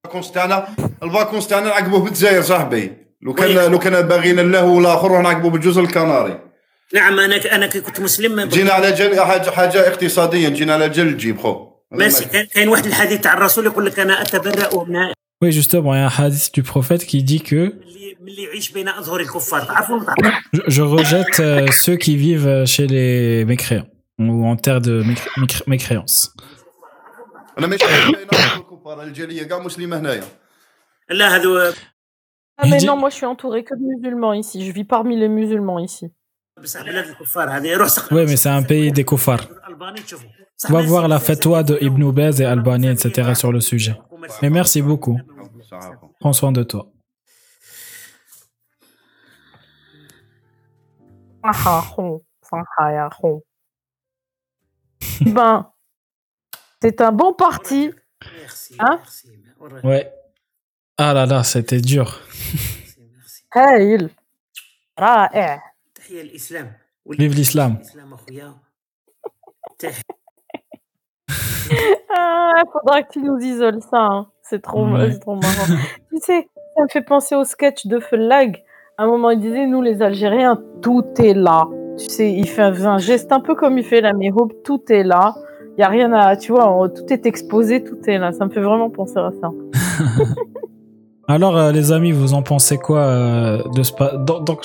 الفاكونس تاعنا الفاكونس تاعنا نعقبوه بالجزائر صاحبي لو وي. كان لو كان باغينا الله والاخر نروح نعقبوه بالجزر الكناري نعم أنا أنا كي كنت مسلم جينا على جل حاجه حاجه اقتصاديا جينا على جل الجيب خو ماشي كان- كاين واحد الحديث تاع الرسول يقول لك أنا أتبرأ من Oui, justement, il y a un hadith du prophète qui dit que اللي من اللي يعيش بين أظهر الكفار تعرفوا je, je rejette euh, ceux qui vivent chez les mécréants ou en terre de mécré- mécré- mécréance. انا ماشي بين الكفار الجاليه كاع مسلمه هنايا لا هذو Ah, mais Il dit- non, moi, je suis entouré que de musulmans ici. Je vis parmi les musulmans ici. بصح بلاد الكفار هذه روح سقط Oui, mais c'est un pays des koufars. الألباني تشوفوا On va voir la fatwa de Ibn Baz et Albani, etc. sur le sujet. Mais merci beaucoup. صحافه Prends soin de toi. Ah, ah, hon. Ah, ah, hon. Ben, c'est un bon parti. ميرسي Hein ميرسي والله. Ouais. Ah là là, c'était dur. ميرسي، ميرسي. هايل رائع تحية الإسلام Vive l'islam. الإسلام أخويا تحية Ah, faudra que tu nous isoles ça. hein. C'est trop, Ouais. c'est trop marrant. tu sais, ça me fait penser au sketch de Felag. À un moment, il disait Nous, les Algériens, tout est là. Tu sais, il fait un, faisait un geste un peu comme il fait la Hope tout est là. Il n'y a rien à. Tu vois, on- tout est exposé, tout est là. Ça me fait vraiment penser à ça. Alors, euh, les amis, vous en pensez quoi euh, de ce donc, donc,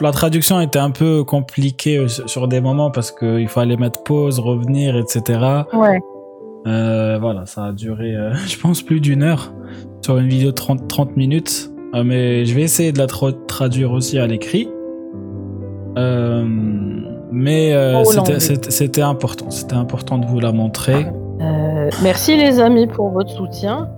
la traduction était un peu compliquée euh, sur des moments parce qu'il fallait mettre pause, revenir, etc. Ouais. Euh, voilà, ça a duré, je pense, plus d'une heure sur une vidéo de 30, 30 minutes. Mais je vais essayer de la tra- traduire aussi à l'écrit. Euh, mais euh, c'était important. C'était important de vous la montrer. Euh, merci les amis pour votre soutien.